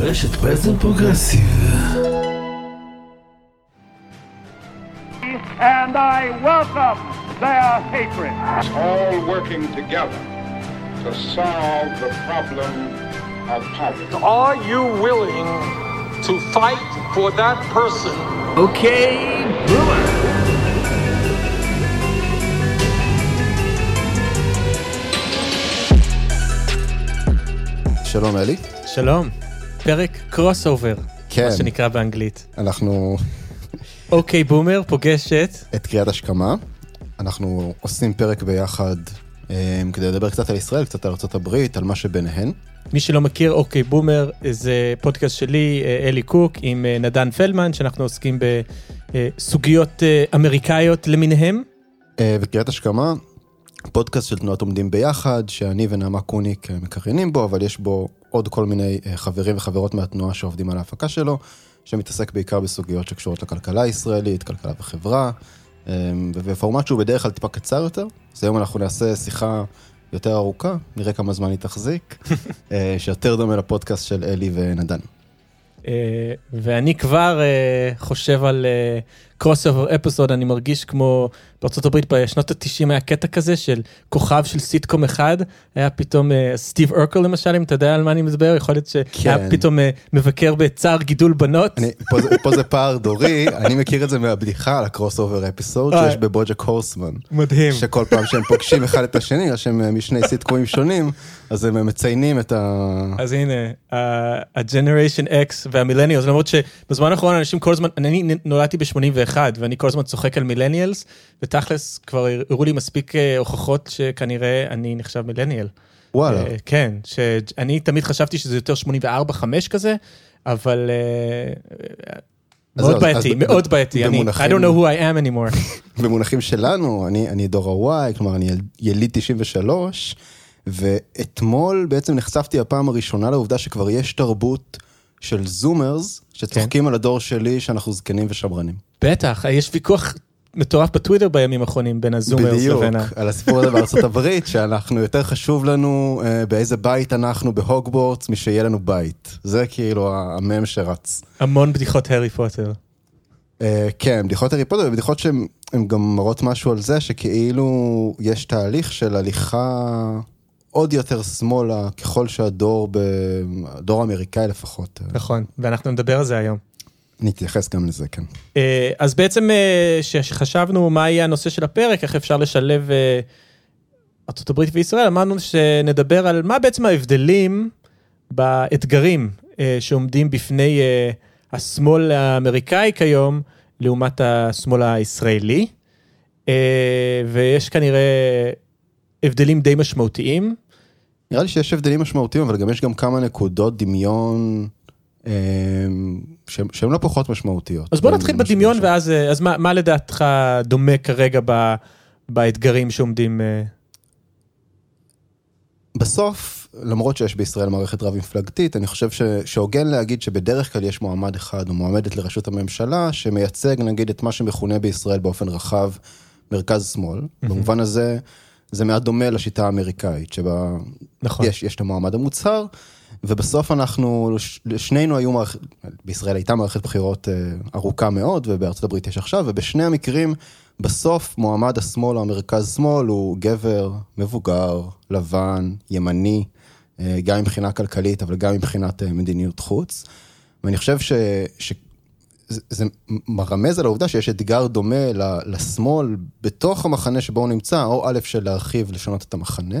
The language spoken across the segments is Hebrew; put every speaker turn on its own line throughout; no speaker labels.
רשת פרסם פרוגרסיב.
and I welcome their hatred.
all working together to solve the problem of poverty.
Are you willing to fight for that person
אוקיי, בומר.
שלום אלי.
שלום, פרק קרוס אובר,
כן.
מה שנקרא באנגלית.
אנחנו
אוקיי בומר פוגשת,
את קריאת השכמה. אנחנו עושים פרק ביחד אה, כדי לדבר קצת על ישראל, קצת על ארה"ב, על מה שביניהן.
מי שלא מכיר, אוקיי בומר זה פודקאסט שלי, אה, אלי קוק, עם אה, נדן פלדמן, שאנחנו עוסקים בסוגיות אמריקאיות למיניהם.
אה, וקריאת השכמה, פודקאסט של תנועת עומדים ביחד, שאני ונעמה קוניק מקריינים בו, אבל יש בו עוד כל מיני אה, חברים וחברות מהתנועה שעובדים על ההפקה שלו, שמתעסק בעיקר בסוגיות שקשורות לכלכלה הישראלית, כלכלה וחברה, אה, ובפורמט שהוא בדרך כלל טיפה קצר יותר. אז היום אנחנו נעשה שיחה יותר ארוכה, נראה כמה זמן היא תחזיק, אה, שיותר דומה לפודקאסט של אלי ונדן.
אה, ואני כבר חושב על crossover episode, אני מרגיש כמו בארה"ב בשנות ה-90 היה קטע כזה של כוכב של סיטקום אחד, היה פתאום אה, סטיב ארקל למשל, אם אתה יודע על מה אני מדבר, יכול להיות שהיה
כן.
פתאום אה, מבקר בצער גידול בנות.
אני, פה, זה, פה זה פער דורי, אני מכיר את זה מהבדיחה על ה crossover
episode.
שיש בבוג'ק הורסמן.
מדהים.
שכל פעם שהם פוגשים אחד את השני, בגלל שהם אה, משני סיטקומים שונים, אז הם מציינים את ה...
אז הנה, ה-Generation X וה millennials, למרות שבזמן האחרון אנשים כל הזמן, אני נולדתי ב-81 ואני כל הזמן צוחק על millennials, ותכלס כבר הראו לי מספיק אה, הוכחות שכנראה אני נחשב מילניאל.
וואלה.
אה, כן, שאני תמיד חשבתי שזה יותר 84-5 כזה, אבל אה, מאוד
זהו,
בעייתי, מאוד בעייתי, אני, I don't know who I am anymore.
במונחים שלנו, אני, אני דור ה-Y, כלומר אני יל- יליד 93, ואתמול בעצם נחשפתי הפעם הראשונה לעובדה שכבר יש תרבות של זומרס, שצוחקים
כן.
על הדור שלי שאנחנו זקנים ושמרנים.
בטח, יש ויכוח מטורף בטוויטר בימים האחרונים בין הזומרס
בדיוק,
לבין ה...
על הסיפור הזה בארצות הברית, שאנחנו, יותר חשוב לנו אה, באיזה בית אנחנו בהוגוורטס, משיהיה לנו בית. זה כאילו המם שרץ.
המון בדיחות הארי פוטר.
אה, כן, בדיחות הארי פוטר, ובדיחות שהן הן גם מראות משהו על זה שכאילו יש תהליך של הליכה עוד יותר שמאלה ככל שהדור, ב... הדור האמריקאי לפחות. אה,
נכון, ואנחנו נדבר על זה היום.
אני אתייחס גם לזה, כן.
אה, אז בעצם אה, כשחשבנו מה יהיה הנושא של הפרק, איך אפשר לשלב אה, ארה"ב וישראל, אמרנו שנדבר על מה בעצם ההבדלים באתגרים אה, שעומדים בפני אה, השמאל האמריקאי כיום, לעומת השמאל הישראלי. אה, ויש כנראה הבדלים די משמעותיים.
נראה לי שיש הבדלים משמעותיים, אבל גם יש גם כמה נקודות דמיון אה, שהן לא פחות משמעותיות.
אז בוא נתחיל בדמיון. ואז אה, אז מה, מה לדעתך דומה כרגע ב, באתגרים שעומדים? אה,
בסוף, למרות שיש בישראל מערכת רב-מפלגתית, אני חושב ש- שהוגן להגיד שבדרך כלל יש מועמד אחד או מועמדת לראשות הממשלה, שמייצג נגיד את מה שמכונה בישראל באופן רחב מרכז-שמאל. במובן הזה, זה מעט דומה לשיטה האמריקאית, שבה
נכון.
יש, יש את המועמד המוצהר, ובסוף אנחנו, לשנינו היו מערכת, בישראל הייתה מערכת בחירות אה, ארוכה מאוד, ובארצות הברית יש עכשיו, ובשני המקרים, בסוף מועמד השמאל או המרכז-שמאל הוא גבר, מבוגר, לבן, ימני, אה, גם מבחינה כלכלית, אבל גם מבחינת אה, מדיניות חוץ. ואני חושב ש... ש... זה, מרמז על העובדה שיש אתגר דומה לשמאל בתוך המחנה שבו הוא נמצא, או א', של להרחיב, לשנות את המחנה,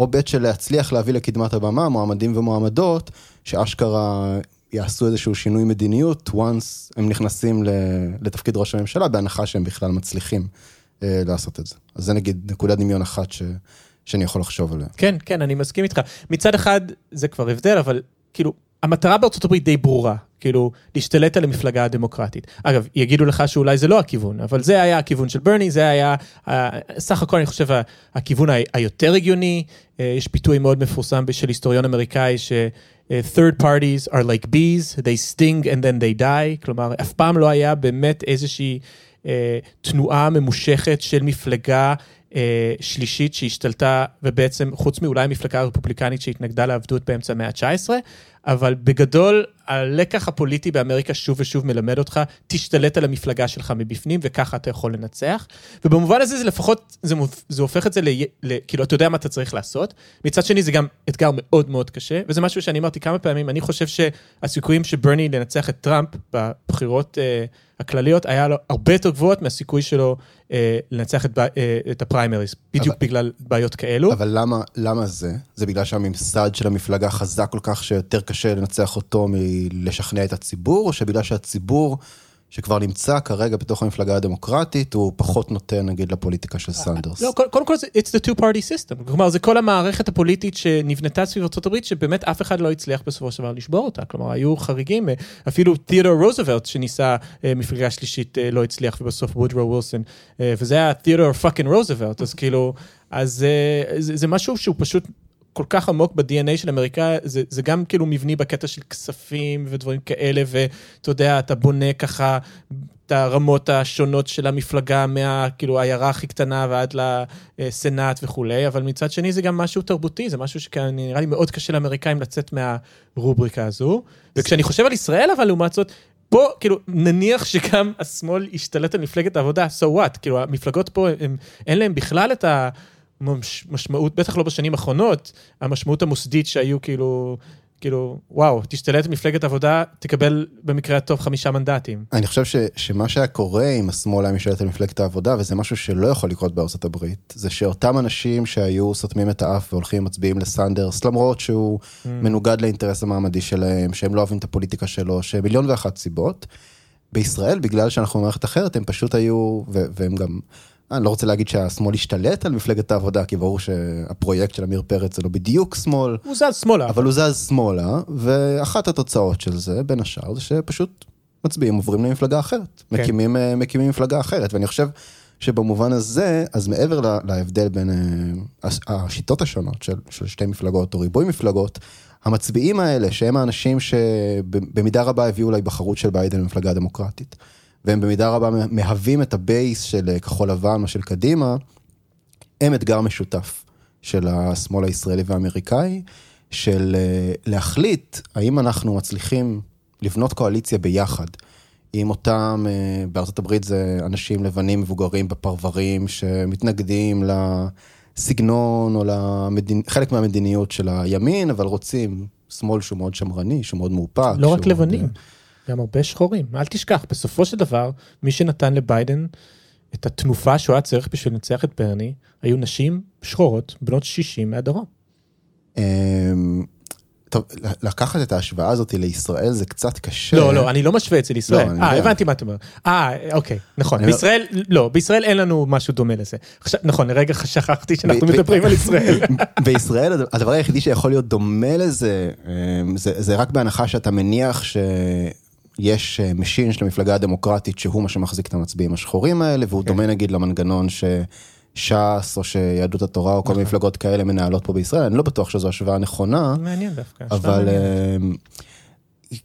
או ב', של להצליח להביא לקדמת הבמה מועמדים ומועמדות, שאשכרה יעשו איזשהו שינוי מדיניות, once הם נכנסים לתפקיד ראש הממשלה, בהנחה שהם בכלל מצליחים אה, לעשות את זה. אז זה נגיד נקודת דמיון אחת ש... שאני יכול לחשוב עליה.
כן, כן, אני מסכים איתך. מצד אחד, זה כבר הבדל, אבל כאילו, המטרה בארצות הברית די ברורה, כאילו, להשתלט על המפלגה הדמוקרטית. אגב, יגידו לך שאולי זה לא הכיוון, אבל זה היה הכיוון של ברני, זה היה, אה, סך הכל אני חושב, הכיוון היותר הגיוני. אה, יש ביטוי מאוד מפורסם של היסטוריון אמריקאי, ש... אה, third parties are like bees, they sting and then they die, כלומר, אף פעם לא היה באמת איזושהי אה, תנועה ממושכת של מפלגה אה, שלישית שהשתלטה, ובעצם חוץ מאולי המפלגה הרפובליקנית שהתנגדה לעבדות באמצע המאה ה-19, אבל בגדול, הלקח הפוליטי באמריקה שוב ושוב מלמד אותך, תשתלט על המפלגה שלך מבפנים, וככה אתה יכול לנצח. ובמובן הזה זה לפחות, זה, מופ- זה הופך את זה ל... ל כאילו, אתה יודע מה אתה צריך לעשות. מצד שני, זה גם אתגר מאוד מאוד קשה, וזה משהו שאני אמרתי כמה פעמים, אני חושב שהסיכויים שברני לנצח את טראמפ בבחירות אה, הכלליות, היה לו הרבה יותר גבוהות מהסיכוי שלו אה, לנצח את, אה, את הפריימריז, בדיוק
אבל-
בגלל בעיות כאלו.
אבל למה, למה זה? זה בגלל שהממסד של המפלגה חזק כל כך שיותר קשה לנצח אותו מלשכנע את הציבור, או שבגלל שהציבור שכבר נמצא כרגע בתוך המפלגה הדמוקרטית, הוא פחות נותן נגיד לפוליטיקה של סנדרס?
לא, קודם כל זה, it's the two party system. כלומר, זה כל המערכת הפוליטית שנבנתה סביב הברית, שבאמת אף אחד לא הצליח בסופו של דבר לשבור אותה. כלומר, היו חריגים, אה, אפילו תיאודור רוזוולט, שניסה אה, מפלגה שלישית, אה, לא הצליח, ובסוף וודרו ווילסון, אה, וזה היה תיאודור fucking רוזוולט, אז כאילו, אז זה, זה משהו שהוא פשוט... כל כך עמוק ב-DNA של אמריקה, זה, זה גם כאילו מבני בקטע של כספים ודברים כאלה, ואתה יודע, אתה בונה ככה את הרמות השונות של המפלגה, מה, כאילו, העיירה הכי קטנה ועד לסנאט וכולי, אבל מצד שני זה גם משהו תרבותי, זה משהו שנראה לי מאוד קשה לאמריקאים לצאת מהרובריקה הזו. וכשאני חושב על ישראל, אבל לעומת זאת, פה, כאילו, נניח שגם השמאל השתלט על מפלגת העבודה, so what? כאילו, המפלגות פה, הם, אין להם בכלל את המשמעות, בטח לא בשנים האחרונות, המשמעות המוסדית שהיו כאילו, כאילו, וואו, תשתלט מפלגת עבודה, תקבל במקרה הטוב חמישה מנדטים.
אני חושב ש, שמה שהיה קורה אם השמאל היה משתלט על מפלגת העבודה, וזה משהו שלא יכול לקרות בארצות הברית, זה שאותם אנשים שהיו סותמים את האף והולכים מצביעים לסנדרס, למרות שהוא mm. מנוגד לאינטרס המעמדי שלהם, שהם לא אוהבים את הפוליטיקה שלו, שמיליון ואחת סיבות. בישראל, בגלל שאנחנו במערכת אחרת, הם פשוט היו, ו- והם גם, אני לא רוצה להגיד שהשמאל השתלט על מפלגת העבודה, כי ברור שהפרויקט של עמיר פרץ זה לא בדיוק שמאל,
הוא זז שמאלה.
אבל הוא זז שמאלה, ואחת התוצאות של זה, בין השאר, זה שפשוט מצביעים, עוברים למפלגה אחרת.
כן.
מקימים, אה, מקימים מפלגה אחרת, ואני חושב שבמובן הזה, אז מעבר לה- להבדל בין הש- השיטות השונות של, של שתי מפלגות או ריבוי מפלגות, המצביעים האלה, שהם האנשים שבמידה רבה הביאו להיבחרות של ביידן במפלגה הדמוקרטית, והם במידה רבה מהווים את ה base של אה, כחול לבן או של קדימה, הם אתגר משותף של השמאל הישראלי והאמריקאי, של אה, להחליט האם אנחנו מצליחים לבנות קואליציה ביחד עם אותם, אה, בארצות הברית זה אנשים לבנים מבוגרים בפרברים שמתנגדים לסגנון או למדינ... חלק מהמדיניות של הימין, אבל רוצים שמאל שהוא מאוד שמרני, שהוא מאוד מאופק.
לא רק
שהוא מאוד,
לבנים, גם הרבה שחורים. אל תשכח, בסופו של דבר, מי שנתן לביידן את התנופה שהוא היה צריך בשביל לנצח את ברני, היו נשים שחורות, בנות 60 מהדרום.
אמ, טוב, לקחת את ההשוואה הזאת לישראל זה קצת קשה.
לא, לא, אני לא משווה את זה לישראל.
לא,
אה. הבנתי מה אתה אומר. אה, אוקיי, נכון.
לא-
בישראל, לא, בישראל אין לנו משהו דומה לזה. עכשיו- נכון, לרגע שכחתי שאנחנו
ב-
מדברים על ישראל.
בישראל הד- הדבר היחידי שיכול להיות דומה לזה, אמ, זה, זה רק בהנחה שאתה מניח שיש אה, machine של המפלגה הדמוקרטית שהוא מה שמחזיק את המצביעים השחורים האלה, והוא
כן.
דומה נגיד למנגנון שש"ס או שיהדות התורה או כל מיני מפלגות כאלה מנהלות פה בישראל, אני לא בטוח שזו השוואה נכונה,
מעניין דווקא.
אבל. אמ,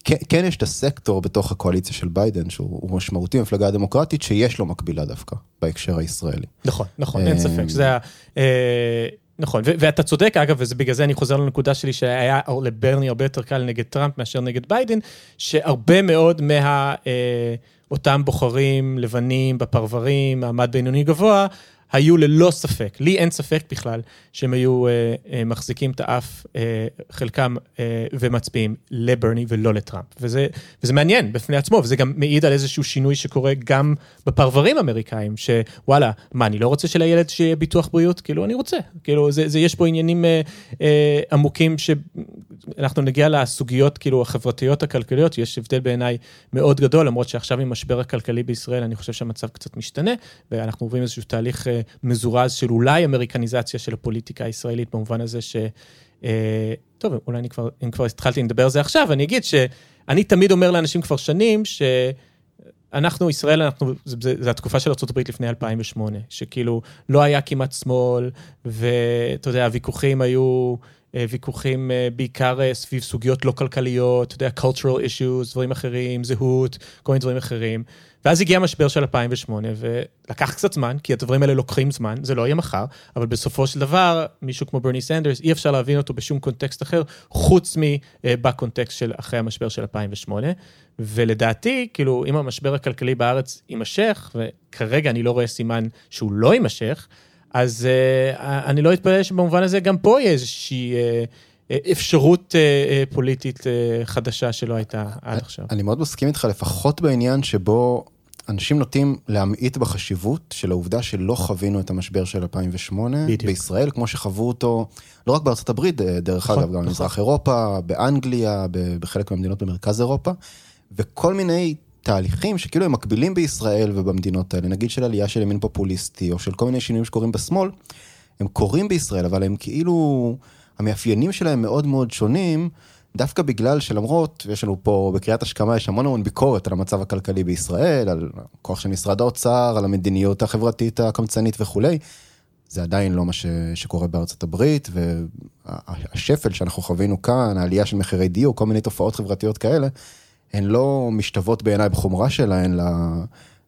כן, כן יש את הסקטור בתוך הקואליציה של ביידן, שהוא הוא משמעותי במפלגה הדמוקרטית, שיש לו מקבילה דווקא בהקשר הישראלי.
נכון, נכון, אין ספק
אמ,
שזה. אה, נכון, ואתה צודק, אגב, ובגלל זה אני חוזר לנקודה שלי, שהיה לברני הרבה יותר קל נגד טראמפ מאשר נגד ביידן, שהרבה מאוד מה... אה, אותם בוחרים לבנים בפרברים, מעמד בינוני גבוה, היו ללא ספק, לי אין ספק בכלל, שהם היו אה, אה, מחזיקים את האף, אה, חלקם, אה, ומצביעים לברני ולא לטראמפ. וזה, וזה מעניין בפני עצמו, וזה גם מעיד על איזשהו שינוי שקורה גם בפרברים אמריקאים, שוואלה, מה, אני לא רוצה שלילד שיהיה ביטוח בריאות? כאילו, אני רוצה. כאילו, זה, זה, יש פה עניינים אה, אה, עמוקים שאנחנו נגיע לסוגיות, כאילו, החברתיות, הכלכליות, יש הבדל בעיניי מאוד גדול, למרות שעכשיו עם המשבר הכלכלי בישראל, אני חושב שהמצב קצת משתנה, ואנחנו עוברים איזשהו תהליך אה, מזורז של אולי אמריקניזציה של הפוליטיקה הישראלית, במובן הזה ש... אה, טוב, אולי אני כבר, אם כבר התחלתי לדבר על זה עכשיו, אני אגיד שאני תמיד אומר לאנשים כבר שנים, ש... אנחנו, ישראל, אנחנו, זה, זה, זה התקופה של ארה"ב לפני 2008, שכאילו לא היה כמעט שמאל, ואתה יודע, הוויכוחים היו ויכוחים אה, בעיקר אה, סביב סוגיות לא כלכליות, אתה יודע, cultural issues, דברים אחרים, זהות, כל מיני דברים אחרים. ואז הגיע המשבר של 2008, ולקח קצת זמן, כי הדברים האלה לוקחים זמן, זה לא יהיה מחר, אבל בסופו של דבר, מישהו כמו ברני סנדרס, אי אפשר להבין אותו בשום קונטקסט אחר, חוץ מבקונטקסט של אחרי המשבר של 2008. ולדעתי, כאילו, אם המשבר הכלכלי בארץ יימשך, וכרגע אני לא רואה סימן שהוא לא יימשך, אז uh, אני לא אתפלא שבמובן הזה גם פה יהיה איזושהי uh, אפשרות uh, uh, פוליטית uh, חדשה שלא הייתה עד עכשיו.
אני מאוד מסכים איתך, לפחות בעניין שבו אנשים נוטים להמעיט בחשיבות של העובדה שלא חווינו את המשבר של 2008
בדיוק.
בישראל, כמו שחוו אותו, לא רק בארצות הברית, דרך
נכון,
אגב, גם
נכון.
במזרח אירופה, באנגליה, בחלק מהמדינות במרכז אירופה, וכל מיני תהליכים שכאילו הם מקבילים בישראל ובמדינות האלה, נגיד של עלייה של ימין פופוליסטי, או של כל מיני שינויים שקורים בשמאל, הם קורים בישראל, אבל הם כאילו, המאפיינים שלהם מאוד מאוד שונים, דווקא בגלל שלמרות, ויש לנו פה בקריאת השכמה, יש המון המון ביקורת על המצב הכלכלי בישראל, על הכוח של משרד האוצר, על המדיניות החברתית הקמצנית וכולי, זה עדיין לא מה ש, שקורה בארצות הברית, והשפל שאנחנו חווינו כאן, העלייה של מחירי דיור, כל מיני תופעות חברתיות כאלה, הן לא משתוות בעיניי בחומרה שלהן ל...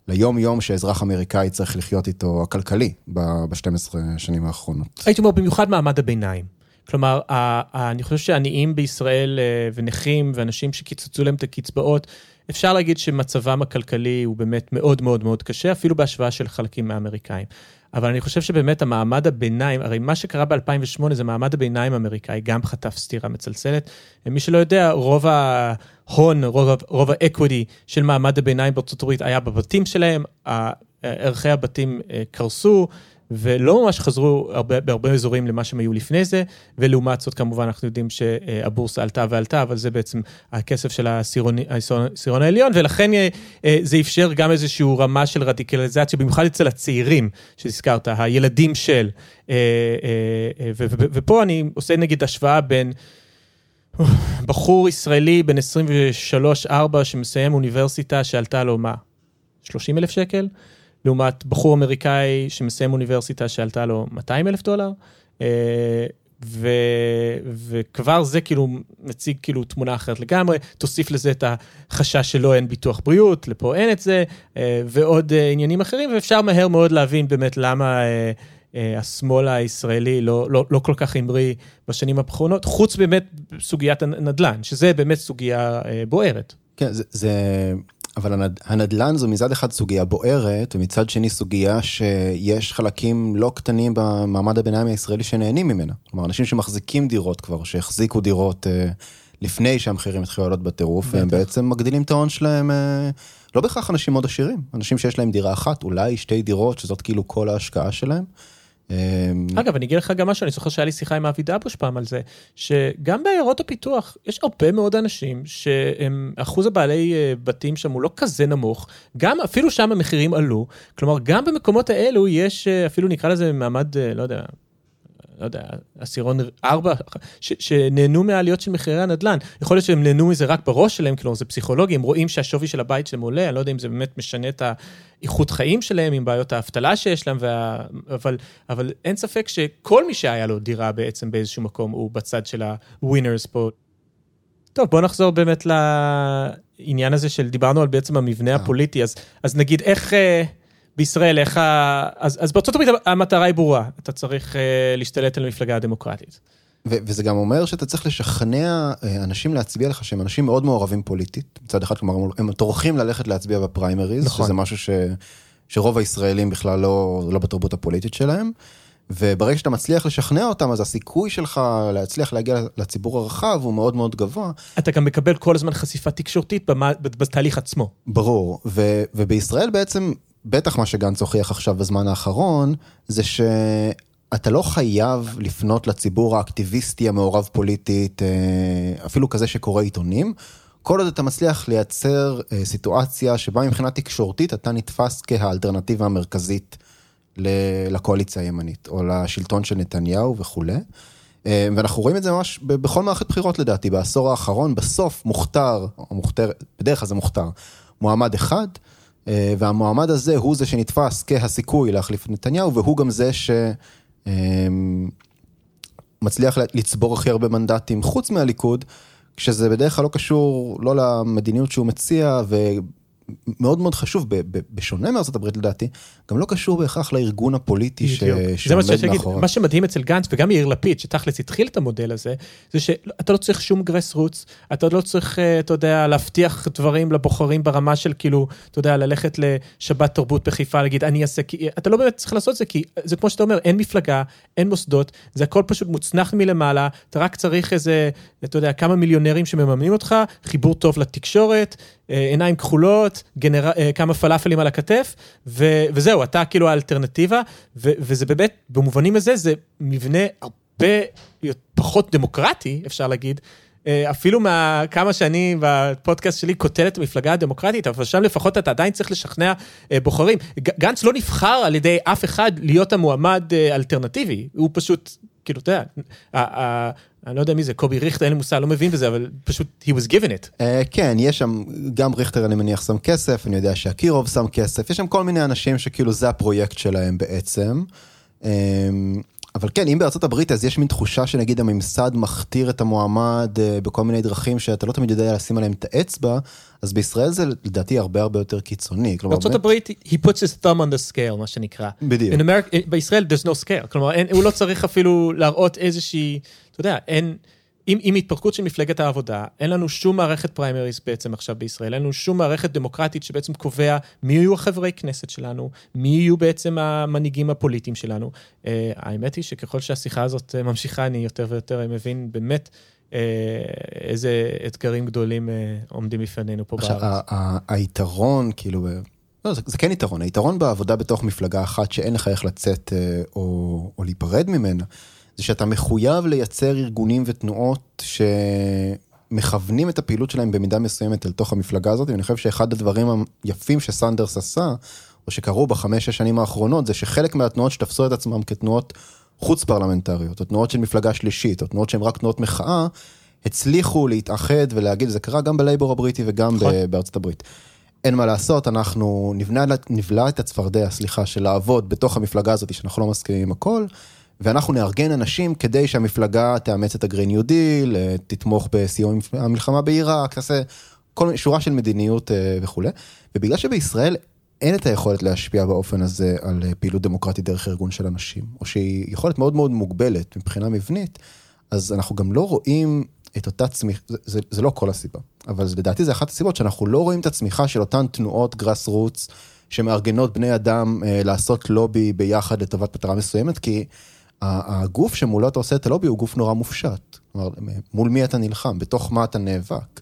ליום יום שאזרח אמריקאי צריך לחיות איתו הכלכלי ב-12 שנים האחרונות.
הייתי אומר, במיוחד מעמד הביניים. כלומר, אני חושב שעניים בישראל אה, ונכים ואנשים שקיצצו להם את הקצבאות, אפשר להגיד שמצבם הכלכלי הוא באמת מאוד מאוד מאוד קשה, אפילו בהשוואה של חלקים מהאמריקאים. אבל אני חושב שבאמת המעמד הביניים, הרי מה שקרה ב-2008 זה מעמד הביניים האמריקאי, גם חטף סטירה מצלצלת. מי שלא יודע, רוב ההון, רוב, רוב האקוויטי של מעמד הביניים בארצות הברית היה בבתים שלהם, ערכי הבתים אה, קרסו. ולא ממש חזרו הרבה, בהרבה אזורים למה שהם היו לפני זה, ולעומת זאת כמובן אנחנו יודעים שהבורסה עלתה ועלתה, אבל זה בעצם הכסף של העשירון, העליון, ולכן אה, אה, זה אפשר גם איזושהי רמה של רדיקליזציה, במיוחד אצל הצעירים שהזכרת, הילדים של, אה, ופה אני עושה נגיד השוואה בין... בחור ישראלי בן 23-4 שמסיים אוניברסיטה שעלתה לו מה? 30 אלף שקל? לעומת בחור אמריקאי שמסיים אוניברסיטה שעלתה לו 200 אלף דולר. אה, ו, וכבר זה כאילו מציג כאילו תמונה אחרת לגמרי, תוסיף לזה את החשש שלו אין ביטוח בריאות, לפה אין את זה, אה, ועוד אה, עניינים אחרים, ואפשר מהר מאוד להבין באמת למה השמאל הישראלי לא, לא, לא כל כך המריא בשנים האחרונות, חוץ באמת סוגיית הנדל"ן, שזה באמת סוגיה בוערת.
כן, זה, זה... אבל הנד... הנדל"ן זו מצד אחד סוגיה בוערת, ומצד שני סוגיה שיש חלקים לא קטנים במעמד הביניים הישראלי שנהנים ממנה. כלומר, אנשים שמחזיקים דירות כבר, שהחזיקו דירות אה, לפני שהמחירים התחילו לעלות בטירוף, והם בעצם מגדילים את ההון שלהם, אה, לא בהכרח אנשים מאוד עשירים, אנשים שיש להם דירה אחת, אולי שתי דירות, שזאת כאילו כל ההשקעה שלהם. אה,
אגב, אני אגיד לך גם משהו, אני זוכר שהיה לי שיחה עם אבי דבוש פעם על זה, שגם בעיירות הפיתוח יש הרבה מאוד אנשים שהם, אחוז הבעלי אה, בתים שם הוא לא כזה נמוך, גם אפילו שם המחירים עלו, כלומר גם במקומות האלו יש אה, אפילו נקרא לזה מעמד, אה, לא יודע, לא יודע, עשירון ארבע, ש, שנהנו מהעליות של מחירי הנדל"ן. יכול להיות שהם נהנו מזה רק בראש שלהם, כלומר זה פסיכולוגי, הם רואים שהשווי של הבית שלהם עולה, אני לא יודע אם זה באמת משנה את האיכות חיים שלהם עם בעיות האבטלה שיש להם, וה... אבל, אבל אין ספק שכל מי שהיה לו דירה בעצם באיזשהו מקום הוא בצד של ה-winners פה. טוב, בוא נחזור באמת לעניין הזה של, דיברנו על בעצם המבנה הפוליטי, אז, אז נגיד איך... אה, בישראל, איך ה... אז, אז בארצות הברית המטרה היא ברורה, אתה צריך uh, להשתלט על המפלגה הדמוקרטית.
ו- וזה גם אומר שאתה צריך לשכנע אה, אנשים להצביע לך שהם אנשים מאוד מעורבים פוליטית. מצד אחד, כלומר, הם טורחים ללכת להצביע בפריימריז,
נכון.
שזה משהו ש- שרוב הישראלים בכלל לא, לא בתרבות הפוליטית שלהם. וברגע שאתה מצליח לשכנע אותם, אז הסיכוי שלך להצליח להגיע לציבור הרחב הוא מאוד מאוד גבוה.
אתה גם מקבל כל הזמן חשיפה תקשורתית במה, בתהליך עצמו.
ברור, ו- ובישראל בעצם, בטח מה שגנץ הוכיח עכשיו בזמן האחרון, זה שאתה לא חייב לפנות לציבור האקטיביסטי המעורב פוליטית, אה, אפילו כזה שקורא עיתונים, כל עוד אתה מצליח לייצר אה, סיטואציה שבה מבחינה תקשורתית אתה נתפס כהאלטרנטיבה המרכזית לקואליציה הימנית, או לשלטון של נתניהו וכולי. אה, ואנחנו רואים את זה ממש בכל מערכת בחירות לדעתי, בעשור האחרון, בסוף מוכתר, או מוכתר, בדרך כלל זה מוכתר, מועמד אחד, והמועמד הזה הוא זה שנתפס כהסיכוי להחליף את נתניהו, והוא גם זה שמעלה מצליח לצבור הכי הרבה מנדטים חוץ מהליכוד, כשזה בדרך כלל לא קשור לא למדיניות שהוא מציע, ומאוד מאוד חשוב, ב- ב- בשונה הברית לדעתי, גם לא קשור בהכרח לארגון הפוליטי ש-
בדיוק. זה מה
שעומד מאחוריו.
מה שמדהים אצל גנץ וגם יאיר לפיד, שתכלס התחיל את המודל הזה, זה שאתה לא צריך שום גרס רוץ, אתה לא צריך, אה, אתה יודע, להבטיח דברים לבוחרים ברמה של כאילו, אתה יודע, ללכת לשבת תרבות בחיפה, להגיד, אני אעשה, כי אתה לא באמת צריך לעשות את זה, כי זה כמו שאתה אומר, אין מפלגה, אין מוסדות, זה הכל פשוט מוצנח מלמעלה, אתה רק צריך איזה, אתה יודע, כמה מיליונרים שמממנים אותך, חיבור טוב לתקשורת, עיניים כחולות, גנר... אה, כמה פלאפלים על הכתף, ו... וזהו, אתה כאילו האלטרנטיבה, ו... וזה באמת, במובנים הזה, זה מבנה הרבה פחות דמוקרטי, אפשר להגיד. אה, אפילו מכמה שאני בפודקאסט שלי קוטל את המפלגה הדמוקרטית, אבל שם לפחות אתה עדיין צריך לשכנע אה, בוחרים. גנץ לא נבחר על ידי אף אחד להיות המועמד אה, אלטרנטיבי, הוא פשוט, כאילו, אתה יודע, אני לא יודע מי זה, קובי ריכטר, אין לי מושג, לא מבין בזה, אבל פשוט, he was given it.
אה, כן, יש שם, גם ריכטר אני מניח שם כסף, אני יודע שאקירוב שם כסף, יש שם כל מיני אנשים שכאילו זה הפרויקט שלהם בעצם. אה, אבל כן, אם בארצות הברית אז יש מין תחושה שנגיד הממסד מכתיר את המועמד אה, בכל מיני דרכים שאתה לא תמיד יודע לשים עליהם את האצבע, אז בישראל זה לדעתי הרבה הרבה יותר קיצוני. כלומר,
בארצות
באמת-
הברית, he puts his thumb on the scale, מה שנקרא.
בדיוק.
In America, בישראל, there's no scale. כלומר, אין, הוא לא צריך אפילו להראות איזושהי, אתה יודע, אין, עם, עם התפרקות של מפלגת העבודה, אין לנו שום מערכת פריימריז בעצם עכשיו בישראל, אין לנו שום מערכת דמוקרטית שבעצם קובע מי יהיו החברי כנסת שלנו, מי יהיו בעצם המנהיגים הפוליטיים שלנו. Uh, האמת היא שככל שהשיחה הזאת אה, ממשיכה, אני יותר ויותר מבין באמת uh, איזה אתגרים גדולים uh, עומדים בפנינו פה
עכשיו,
בארץ.
ה- היתרון, כאילו, לא, זה, זה כן יתרון, היתרון בעבודה בתוך מפלגה אחת שאין לך איך לצאת או, או להיפרד ממנה, זה שאתה מחויב לייצר ארגונים ותנועות שמכוונים את הפעילות שלהם במידה מסוימת אל תוך המפלגה הזאת, ואני חושב שאחד הדברים היפים שסנדרס עשה, או שקרו בחמש-שש שנים האחרונות, זה שחלק מהתנועות שתפסו את עצמם כתנועות חוץ פרלמנטריות, או תנועות של מפלגה שלישית, או תנועות שהן רק תנועות מחאה, הצליחו להתאחד ולהגיד, זה קרה גם בלייבור הבריטי וגם
נכון.
בארצות הברית. אין מה לעשות, אנחנו נבנה, נבלע את הצפרדע, סליחה, של לעבוד בתוך המפלגה הזאת, שאנחנו לא מסכימים עם הכל, ואנחנו נארגן אנשים כדי שהמפלגה תאמץ את ה Green New Deal, תתמוך בסיום המלחמה בעיראק, תעשה כל שורה של מדיניות אה, וכולי. ובגלל שבישראל אין את היכולת להשפיע באופן הזה על אה, פעילות דמוקרטית דרך ארגון של אנשים, או שהיא יכולת מאוד מאוד מוגבלת מבחינה מבנית, אז אנחנו גם לא רואים את אותה צמיחה, זה, זה, זה לא כל הסיבה, אבל לדעתי זה אחת הסיבות שאנחנו לא רואים את הצמיחה של אותן תנועות גראס רוץ שמארגנות בני אדם אה, לעשות לובי ביחד לטובת מטרה מסוימת, כי הגוף שמולו אתה עושה את הלובי הוא גוף נורא מופשט. כלומר, מול מי אתה נלחם, בתוך מה אתה נאבק.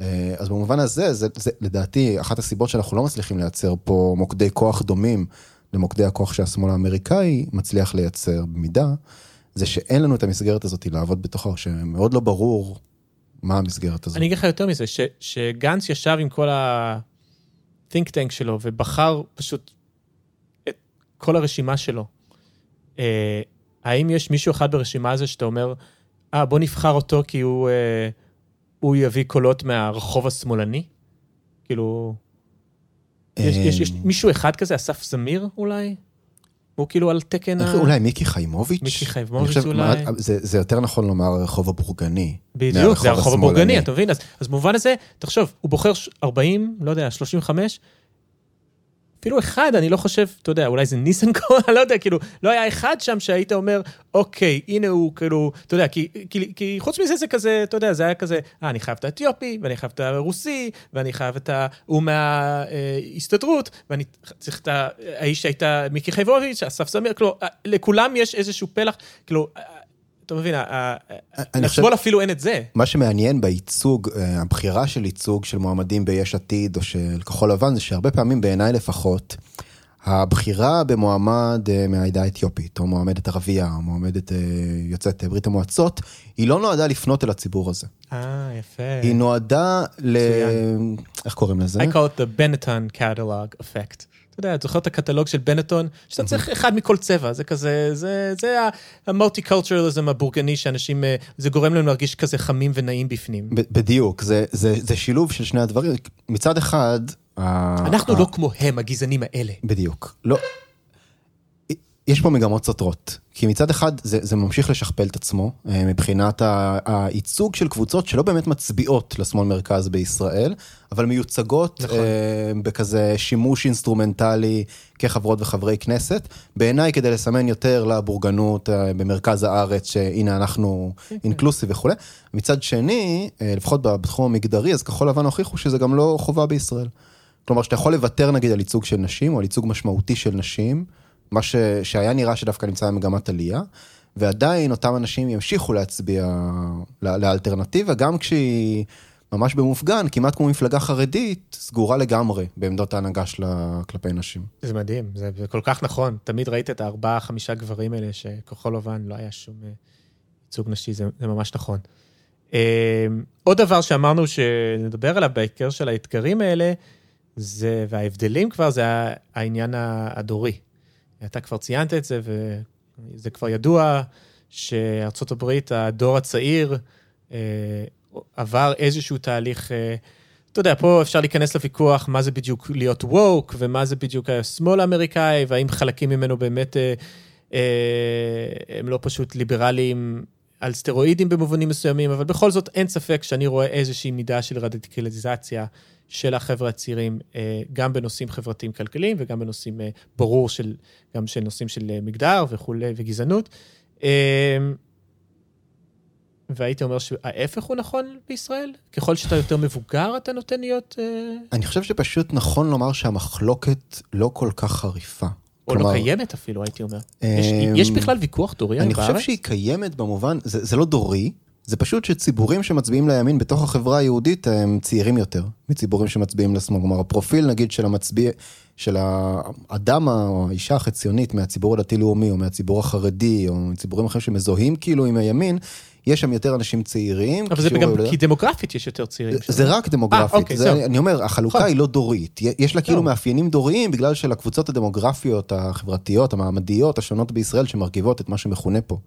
אה, אז במובן הזה, זה, זה לדעתי אחת הסיבות שאנחנו לא מצליחים לייצר פה מוקדי כוח דומים למוקדי הכוח שהשמאל האמריקאי מצליח לייצר במידה, זה שאין לנו את המסגרת הזאת לעבוד בתוכה, שמאוד לא ברור מה המסגרת הזאת.
אני אגיד לך יותר מזה, ש, שגנץ ישב עם כל ה-think tank שלו ובחר פשוט את כל הרשימה שלו. האם יש מישהו אחד ברשימה הזו שאתה אומר, אה, בוא נבחר אותו כי הוא, אה, הוא יביא קולות מהרחוב השמאלני? כאילו, יש, יש, יש
אה,
מישהו אחד כזה, אסף זמיר אולי? הוא כאילו על תקן ה...
אולי מיקי חיימוביץ'?
מיקי חיימוביץ'
חושב,
אולי.
זה, זה יותר נכון לומר הרחוב הבורגני.
בדיוק, זה הרחוב. הבורגני, אתה מבין? אז, אז במובן הזה, תחשוב, הוא בוחר ש- 40, לא יודע, 35, אפילו אחד, אני לא חושב, אתה יודע, אולי זה ניסנקורן, אני לא יודע, כאילו, לא היה אחד שם שהיית אומר, אוקיי, הנה הוא, כאילו, אתה יודע, כי, כי, כי חוץ מזה זה כזה, אתה יודע, זה היה כזה, אה, אני חייב את האתיופי, ואני חייב את הרוסי, ואני חייב את ה... הוא מההסתדרות, ואני צריך את האיש שהייתה מיקי חייבוביץ', אסף זמיר, כאילו, לכולם יש איזשהו פלח, כאילו, אתה מבין, לשמאל אפילו אין את זה.
מה שמעניין בייצוג, אה, הבחירה של ייצוג של מועמדים ביש עתיד או של כחול לבן, זה שהרבה פעמים בעיניי לפחות, הבחירה במועמד אה, מהעדה האתיופית, או מועמדת ערבייה, או מועמדת אה, יוצאת ברית המועצות, היא לא נועדה לפנות אל הציבור הזה.
אה, יפה.
היא נועדה ל... איך קוראים לזה?
I call it the Benetton catalog effect. אתה יודע, אתה זוכר את הקטלוג של בנטון? שאתה צריך אחד מכל צבע, זה כזה, זה, זה המולטי-קולטורליזם הבורגני שאנשים, אה, זה גורם להם להרגיש כזה חמים ונעים בפנים.
בדיוק, זה, זה, זה שילוב של שני הדברים. מצד אחד...
אנחנו לא כמו הם, הגזענים האלה.
בדיוק. לא... יש פה מגמות סותרות, כי מצד אחד זה, זה ממשיך לשכפל את עצמו אה, מבחינת הייצוג של קבוצות שלא באמת מצביעות לשמאל מרכז בישראל, אבל מיוצגות
נכון.
נכון. אה, בכזה שימוש אינסטרומנטלי כחברות וחברי כנסת, בעיניי כדי לסמן יותר לבורגנות אה, במרכז הארץ, שהנה אנחנו inclusive וכולי. מצד שני, אה, לפחות בתחום המגדרי, אז כחול לבן הוכיחו שזה גם לא חובה בישראל. כלומר, שאתה יכול לוותר נגיד על ייצוג של נשים, או על ייצוג משמעותי של נשים, מה ש... שהיה נראה שדווקא נמצא במגמת עלייה, ועדיין אותם אנשים ימשיכו להצביע לאלטרנטיבה, גם כשהיא ממש במופגן, כמעט כמו מפלגה חרדית, סגורה לגמרי בעמדות ההנהגה שלה כלפי נשים.
זה מדהים, זה, זה כל כך נכון. תמיד ראית את הארבעה, חמישה גברים האלה שכחול לבן לא היה שום אה, ייצוג נשי, זה, זה ממש נכון. אה, עוד דבר שאמרנו שנדבר עליו בהקשר של האתגרים האלה, זה, וההבדלים כבר, זה העניין הדורי. אתה כבר ציינת את זה, וזה כבר ידוע שארצות הברית, הדור הצעיר, אה, עבר איזשהו תהליך, אה, אתה יודע, פה אפשר להיכנס לוויכוח מה זה בדיוק להיות ווק, ומה זה בדיוק השמאל האמריקאי, והאם חלקים ממנו באמת אה, הם לא פשוט ליברליים על סטרואידים במובנים מסוימים, אבל בכל זאת אין ספק שאני רואה איזושהי מידה של רדיקליזציה של החבר'ה הצעירים, אה, גם בנושאים חברתיים כלכליים וגם בנושאים, אה, ברור, של, גם של נושאים של אה, מגדר וכולי, וגזענות. והייתי אומר שההפך הוא נכון בישראל? ככל שאתה יותר מבוגר, אתה נותן להיות...
אני חושב שפשוט נכון לומר שהמחלוקת לא כל כך חריפה.
או לא קיימת אפילו, הייתי אומר. יש, יש בכלל ויכוח דורי
אני
בארץ?
חושב שהיא קיימת במובן, זה, זה לא דורי, זה פשוט שציבורים שמצביעים לימין בתוך החברה היהודית הם צעירים יותר מציבורים שמצביעים לשמאל. כלומר, הפרופיל נגיד של המצביע, של האדם או האישה החציונית מהציבור הדתי-לאומי או מהציבור החרדי או מציבורים אחרים שמזוהים כאילו עם הימין, יש שם יותר אנשים צעירים.
אבל זה גם,
הילודה-
כי דמוגרפית יש יותר צעירים.
זה רק דמוגרפית,
אה, אוקיי,
זה,
זהו.
אני אומר, החלוקה
נכון.
היא לא דורית, יש לה כאילו. מאפיינים דוריים בגלל שלקבוצות הדמוגרפיות, החברתיות, המעמדיות השונות בישראל שמרכיבות את מה שמכונה פה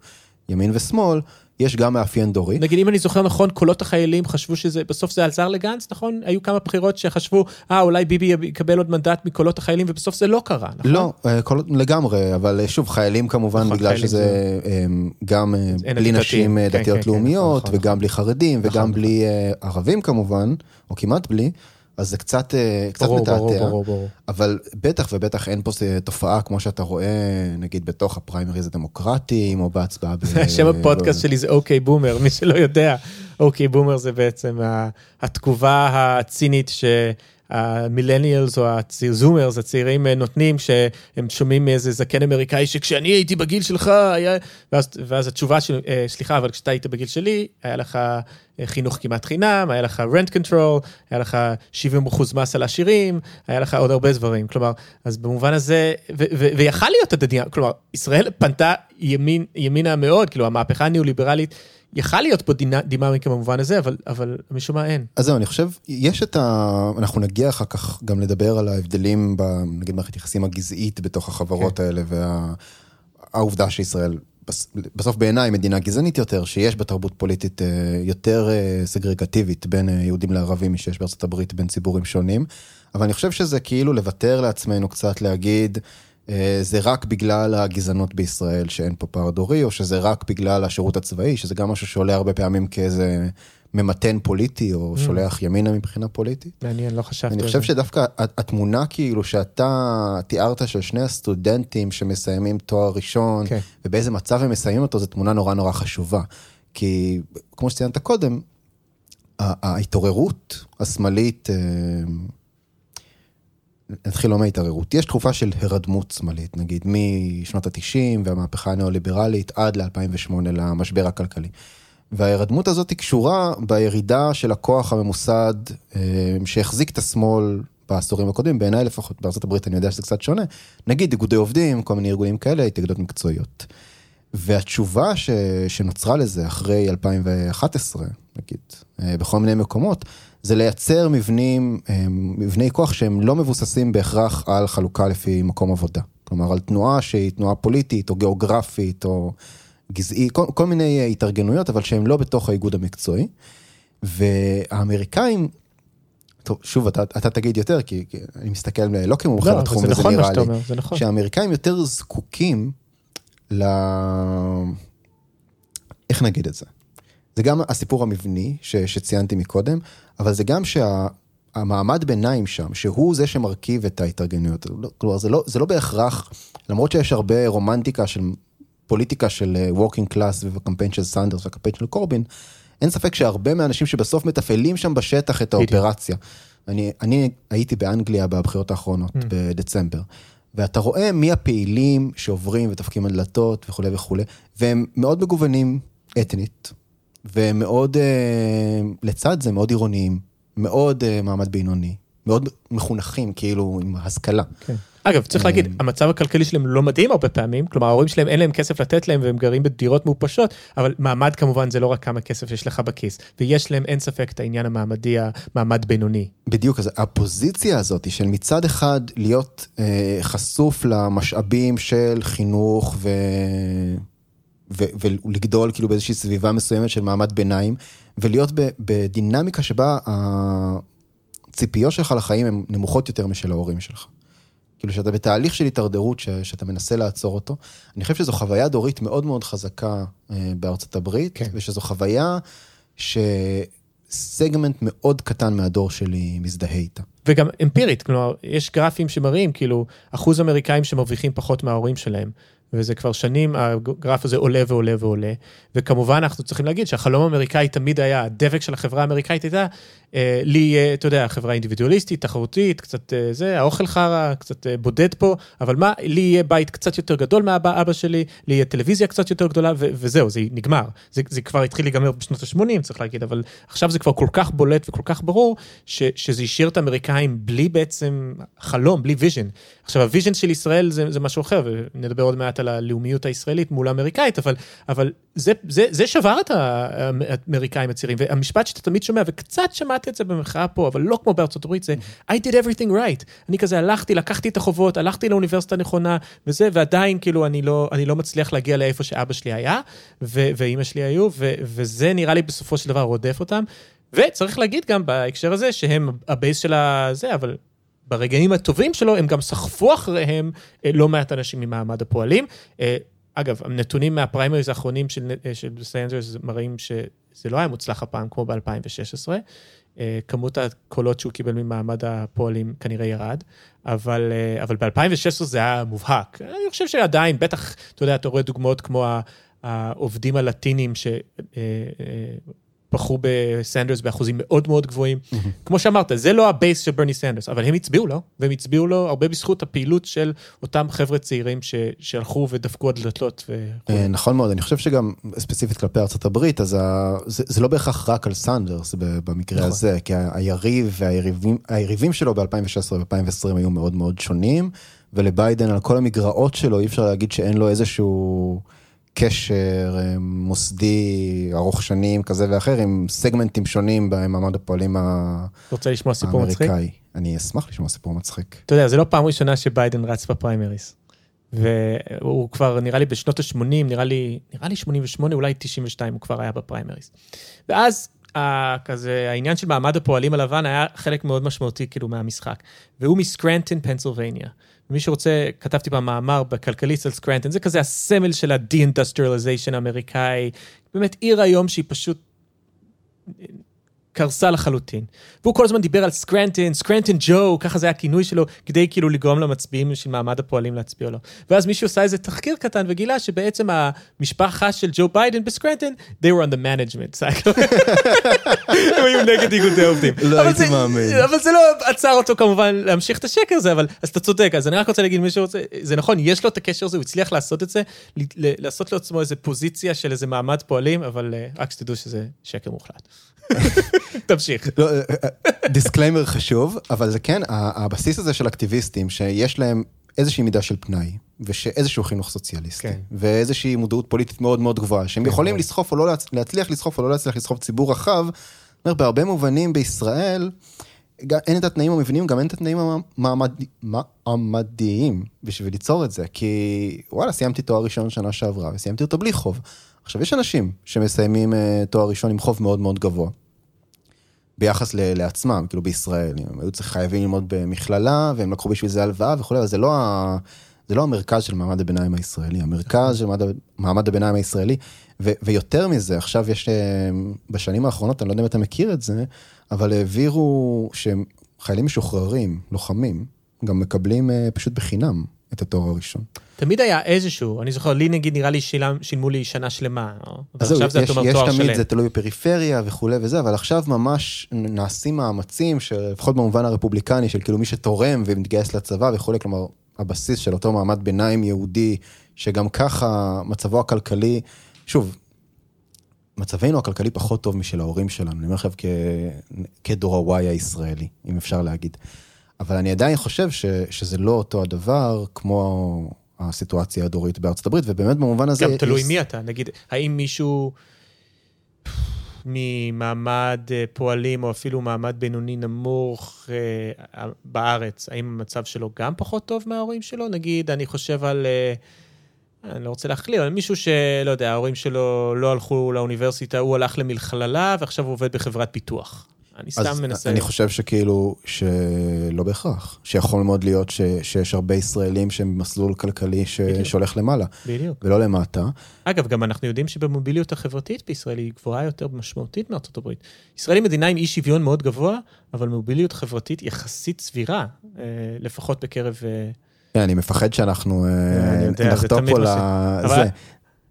ימין ושמאל, יש גם מאפיין דורי.
נגיד, אם אני זוכר נכון, קולות החיילים חשבו שזה, בסוף זה עזר לגנץ, נכון? היו כמה בחירות שחשבו, אה, אולי ביבי יקבל עוד מנדט מקולות החיילים, ובסוף זה לא קרה, נכון?
לא, אה, כל, לגמרי, אבל אה, שוב, חיילים כמובן,
נכון,
בגלל
חיילים
שזה אה, גם אה, בלי. נשים
כן,
דתיות
כן, כן,
לאומיות,
נכון, נכון,
וגם בלי חרדים,
נכון,
וגם
נכון.
בלי ערבים כמובן, או כמעט בלי, אז זה קצת, אה, קצת
ברור,
מתעתע.
ברור, ברור, ברור.
אבל בטח ובטח אין פה אה, תופעה כמו שאתה רואה, נגיד בתוך הפריימריז הדמוקרטיים, או בהצבעה ב...
שם הפודקאסט שלי זה אוקיי בומר, מי שלא יודע, אוקיי בומר זה בעצם התגובה הצינית שהמילניאלס או הזומרס, הצעירים אה, נותנים, שהם שומעים מאיזה זקן אמריקאי שכשאני הייתי בגיל שלך היה... ואז, ואז התשובה של, אה, סליחה, אבל כשאתה היית בגיל שלי, היה לך אה, חינוך כמעט חינם, היה לך rent control, היה לך 70 אחוז מס על עשירים, היה לך עוד הרבה דברים. כלומר, אז במובן הזה, ויכל להיות הדדיה, כלומר, ישראל פנתה ימין, ימינה מאוד, כאילו המהפכה הניאו-ליברלית, יכל להיות פה דינה, דיממיקה במובן הזה, אבל, אבל משום מה אין.
אז זהו, אני חושב, יש את ה... אנחנו נגיע אחר כך גם לדבר על ההבדלים, ב, נגיד, מערכת יחסים הגזעית בתוך החברות
כן.
האלה, והעובדה שישראל, בס- בסוף בעיניי מדינה גזענית יותר, שיש בה תרבות פוליטית אה, יותר אה, סגרגטיבית בין אה, יהודים לערבים משש בארצות הברית, בין ציבורים שונים. אבל אני חושב שזה כאילו לוותר לעצמנו קצת, להגיד, זה רק בגלל הגזענות בישראל שאין פה פער דורי, או שזה רק בגלל השירות הצבאי, שזה גם משהו שעולה הרבה פעמים כאיזה ממתן פוליטי, או שולח ימינה מבחינה פוליטית.
מעניין, לא חשבתי
אני
על
חושב
זה.
שדווקא התמונה כאילו שאתה תיארת של שני הסטודנטים שמסיימים תואר ראשון,
כן.
ובאיזה מצב הם מסיימים אותו, זו תמונה נורא נורא חשובה. כי כמו שציינת קודם, ההתעוררות השמאלית, אה, נתחיל לא מההתעוררות, יש תקופה של הרדמות שמאלית, נגיד משנות ה-90 והמהפכה הניאו-ליברלית עד ל-2008 למשבר הכלכלי. וההירדמות הזאת היא קשורה בירידה של הכוח הממוסד אה, שהחזיק את השמאל בעשורים הקודמים, בעיניי לפחות, הברית אני יודע שזה קצת שונה, נגיד איגודי עובדים, כל מיני ארגונים כאלה, התאגדות מקצועיות. והתשובה ש, שנוצרה לזה אחרי 2011, נגיד, אה, בכל מיני מקומות, זה לייצר מבנים, אה, מבני כוח שהם לא מבוססים בהכרח על חלוקה לפי מקום עבודה. כלומר, על תנועה שהיא תנועה פוליטית או גיאוגרפית או גזעי, כל, כל מיני התארגנויות, אבל שהם לא בתוך האיגוד המקצועי. והאמריקאים, טוב, שוב, אתה, אתה תגיד יותר, כי, כי אני מסתכל לא כמומחה
לא,
לתחום,
זה
וזה
נכון
נראה
שאתה
לי,
אומר, זה נכון.
שהאמריקאים יותר זקוקים ל... איך נגיד את זה? זה גם הסיפור המבני ש, שציינתי מקודם, אבל זה גם שהמעמד ביניים שם, שהוא זה שמרכיב את ההתארגנויות. כלומר, זה לא, זה לא בהכרח, למרות שיש הרבה רומנטיקה של פוליטיקה של working class ובקמפיין של סנדרס והקמפיין של קורבין, אין ספק שהרבה מהאנשים שבסוף מתפעלים שם בשטח את האופרציה. אני, אני הייתי באנגליה בבחירות האחרונות, mm. בדצמבר, ואתה רואה מי הפעילים שעוברים ודפקים על דלתות וכולי וכולי, והם מאוד מגוונים אתנית, והם מאוד, אה, לצד זה מאוד עירוניים, מאוד אה, מעמד בינוני, מאוד מחונכים, כאילו, עם השכלה.
כן. אגב, צריך להגיד, המצב הכלכלי שלהם לא מדהים הרבה פעמים, כלומר ההורים שלהם אין להם כסף לתת להם והם גרים בדירות מעופשות, אבל מעמד כמובן זה לא רק כמה כסף יש לך בכיס, ויש להם אין ספק את העניין המעמדי, המעמד בינוני.
בדיוק, אז הפוזיציה הזאת של מצד אחד להיות אה, חשוף למשאבים של חינוך ו... ולגדול כאילו באיזושהי סביבה מסוימת של מעמד ביניים, ולהיות. בדינמיקה שבה הציפיות שלך לחיים הן נמוכות יותר משל ההורים שלך. כאילו שאתה בתהליך של התדרדרות ש, שאתה מנסה לעצור אותו. אני חושב שזו חוויה דורית מאוד מאוד חזקה אה, בארצות הברית, כן. ושזו חוויה שסגמנט מאוד קטן מהדור שלי מזדהה איתה.
וגם אמפירית, כלומר, יש גרפים שמראים, כאילו, אחוז אמריקאים שמרוויחים פחות מההורים שלהם. וזה כבר שנים, הגרף הזה עולה ועולה ועולה. וכמובן, אנחנו צריכים להגיד שהחלום האמריקאי תמיד היה, הדבק של החברה האמריקאית הייתה, לי יהיה, אתה יודע, חברה אינדיבידואליסטית, תחרותית, קצת אה, זה, האוכל חרא, קצת אה, בודד פה, אבל מה, לי יהיה בית קצת יותר גדול מאבא אבא שלי, לי יהיה טלוויזיה קצת יותר גדולה, וזהו, זה נגמר. זה, זה כבר התחיל להיגמר בשנות ה-80, צריך להגיד, אבל עכשיו זה כבר כל כך בולט וכל כך ברור, ש- שזה השאיר את האמריקאים בלי בעצם חלום, בלי vision. עכשיו, ה vision של ישראל זה, זה משהו אחר, ונדבר עוד מעט על הלאומיות הישראלית מול האמריקאית, אבל, אבל זה, זה, זה שבר את האמריקאים הצעירים, והמשפט שאתה תמיד שומע, וקצת שמעתי את זה במחאה פה, אבל לא כמו בארצות הברית, זה I did everything right. אני כזה הלכתי, לקחתי את החובות, הלכתי לאוניברסיטה הנכונה, וזה, ועדיין כאילו אני לא, אני לא מצליח להגיע לאיפה שאבא שלי היה, ו- ואימא שלי היו, ו- וזה נראה לי בסופו של דבר רודף אותם. וצריך להגיד גם בהקשר הזה שהם ה base של הזה, אבל ברגעים הטובים שלו, הם גם סחפו אחריהם אה, לא מעט אנשים ממעמד הפועלים. אה, אגב, הנתונים מהפריימריז האחרונים של, אה, של סנדרס מראים שזה לא היה מוצלח הפעם כמו ב-2016. כמות הקולות שהוא קיבל ממעמד הפועלים כנראה ירד, אבל, אבל ב-2016 זה היה מובהק. אני חושב שעדיין, בטח, אתה יודע, אתה רואה דוגמאות כמו העובדים הלטינים ש... בחרו בסנדרס באחוזים מאוד מאוד גבוהים. Mm-hmm. כמו שאמרת, זה לא ה base של ברני סנדרס, אבל הם הצביעו לו, והם הצביעו לו הרבה בזכות הפעילות של אותם חבר'ה צעירים ש... שהלכו ודפקו על דלתות. ו...
אה, נכון מאוד, אני חושב שגם ספציפית כלפי הברית, אז ה... זה, זה לא בהכרח רק על סנדרס במקרה נכון. הזה, כי היריב והיריבים שלו ב-2016 ו-2020 היו מאוד מאוד שונים, ולביידן על כל המגרעות שלו אי אפשר להגיד שאין לו איזשהו... קשר אה, מוסדי ארוך שנים כזה ואחר עם סגמנטים שונים במעמד הפועלים האמריקאי.
רוצה לשמוע סיפור מצחיק?
אני אשמח לשמוע סיפור מצחיק.
אתה יודע, זה לא פעם ראשונה שביידן רץ בפריימריס. והוא כבר נראה לי בשנות ה-80, נראה לי, נראה לי 88, אולי 92 הוא כבר היה בפריימריס. ואז כזה העניין של מעמד הפועלים הלבן היה חלק מאוד משמעותי כאילו מהמשחק. והוא מסקרנטון, פנסילבניה. מי שרוצה, כתבתי פעם מאמר בכלכליסט על סקרנטון, זה כזה הסמל של ה-de-industrialization האמריקאי. באמת עיר היום שהיא פשוט קרסה לחלוטין. והוא כל הזמן דיבר על סקרנטון, סקרנטון ג'ו, ככה זה היה הכינוי שלו, כדי כאילו לגרום למצביעים של מעמד הפועלים להצביע לו. ואז מישהו עשה איזה תחקיר קטן וגילה שבעצם המשפחה של ג'ו ביידן בסקרנטון, they were on the management. הם היו נגד איגודי עובדים.
לא הייתי מאמין.
אבל זה לא עצר אותו כמובן להמשיך את השקר הזה, אבל אז אתה צודק, אז אני רק רוצה להגיד מי שרוצה, זה נכון, יש לו את הקשר הזה, הוא הצליח לעשות את זה, לעשות לעצמו איזה פוזיציה של איזה מעמד פועלים, אבל אה, רק שתדעו שזה שקר מוחלט. תמשיך.
disclaimer לא, אה, חשוב, אבל זה כן, הבסיס הזה של אקטיביסטים, שיש להם איזושהי מידה של פנאי, ושאיזשהו חינוך סוציאליסטי, כן. ואיזושהי מודעות פוליטית מאוד מאוד גבוהה, שהם יכולים לסחוף או לא להצליח לסחוף או לא להצליח לסחוף ציבור רחב, אומר, בהרבה מובנים בישראל, אין את התנאים המבניים, גם אין את התנאים המעמדיים בשביל ליצור את זה, כי וואלה, סיימתי תואר ראשון שנה שעברה, וסיימתי אותו בלי חוב. עכשיו, יש אנשים שמסיימים uh, תואר ראשון עם חוב מאוד מאוד גבוה. ביחס ל- לעצמם, כאילו בישראל, הם היו צריכים חייבים ללמוד במכללה, והם לקחו בשביל זה הלוואה וכולי, אבל זה לא, ה... זה לא המרכז של מעמד הביניים הישראלי, המרכז של מעמד, מעמד הביניים הישראלי, ו, ויותר מזה, עכשיו יש, אה, בשנים האחרונות, אני לא יודע אם אתה מכיר את זה, אבל העבירו שחיילים משוחררים, לוחמים, גם מקבלים אה, פשוט בחינם את התואר הראשון.
תמיד היה איזשהו, אני זוכר, לי נגיד נראה לי שילם, שילמו לי שנה שלמה,
אז זהו,
ועכשיו זה
יש,
אתה אומר
יש
תואר
תמיד,
שלם.
זה תלוי בפריפריה וכולי וזה, אבל עכשיו ממש נעשים מאמצים, שלפחות במובן הרפובליקני, של כאילו מי שתורם ומתגייס לצבא וכולי, כלומר, הבסיס של אותו מעמד ביניים יהודי, שגם ככה מצבו הכלכלי, שוב, מצבנו הכלכלי פחות טוב משל ההורים שלנו, אני אומר עכשיו. כדור ה-Y הישראלי, אם אפשר להגיד. אבל אני עדיין חושב ש... שזה לא אותו הדבר כמו הסיטואציה הדורית בארצות הברית, ובאמת במובן הזה...
גם תלוי
יש-
מי אתה, נגיד, האם מישהו ממעמד אה, פועלים, או אפילו מעמד בינוני נמוך אה, בארץ, האם המצב שלו גם פחות טוב מההורים שלו? נגיד, אני חושב על... אה, אני לא רוצה להכליל, אבל מישהו שלא יודע, ההורים שלו לא הלכו לאוניברסיטה, הוא הלך למכללה, ועכשיו הוא עובד בחברת פיתוח. אני סתם מנסה...
אני חושב שכאילו, שלא בהכרח. שיכול מאוד להיות ש... שיש הרבה ישראלים שהם במסלול כלכלי ש...
בדיוק.
שהולך למעלה,
בדיוק.
ולא למטה.
אגב, גם אנחנו יודעים שבמוביליות החברתית בישראל היא גבוהה יותר משמעותית מארצות הברית. ישראל היא מדינה עם אי שוויון מאוד גבוה, אבל מוביליות חברתית יחסית סבירה, אה, לפחות בקרב... אה,
כן, אני מפחד שאנחנו אה, נחטוא פה לזה.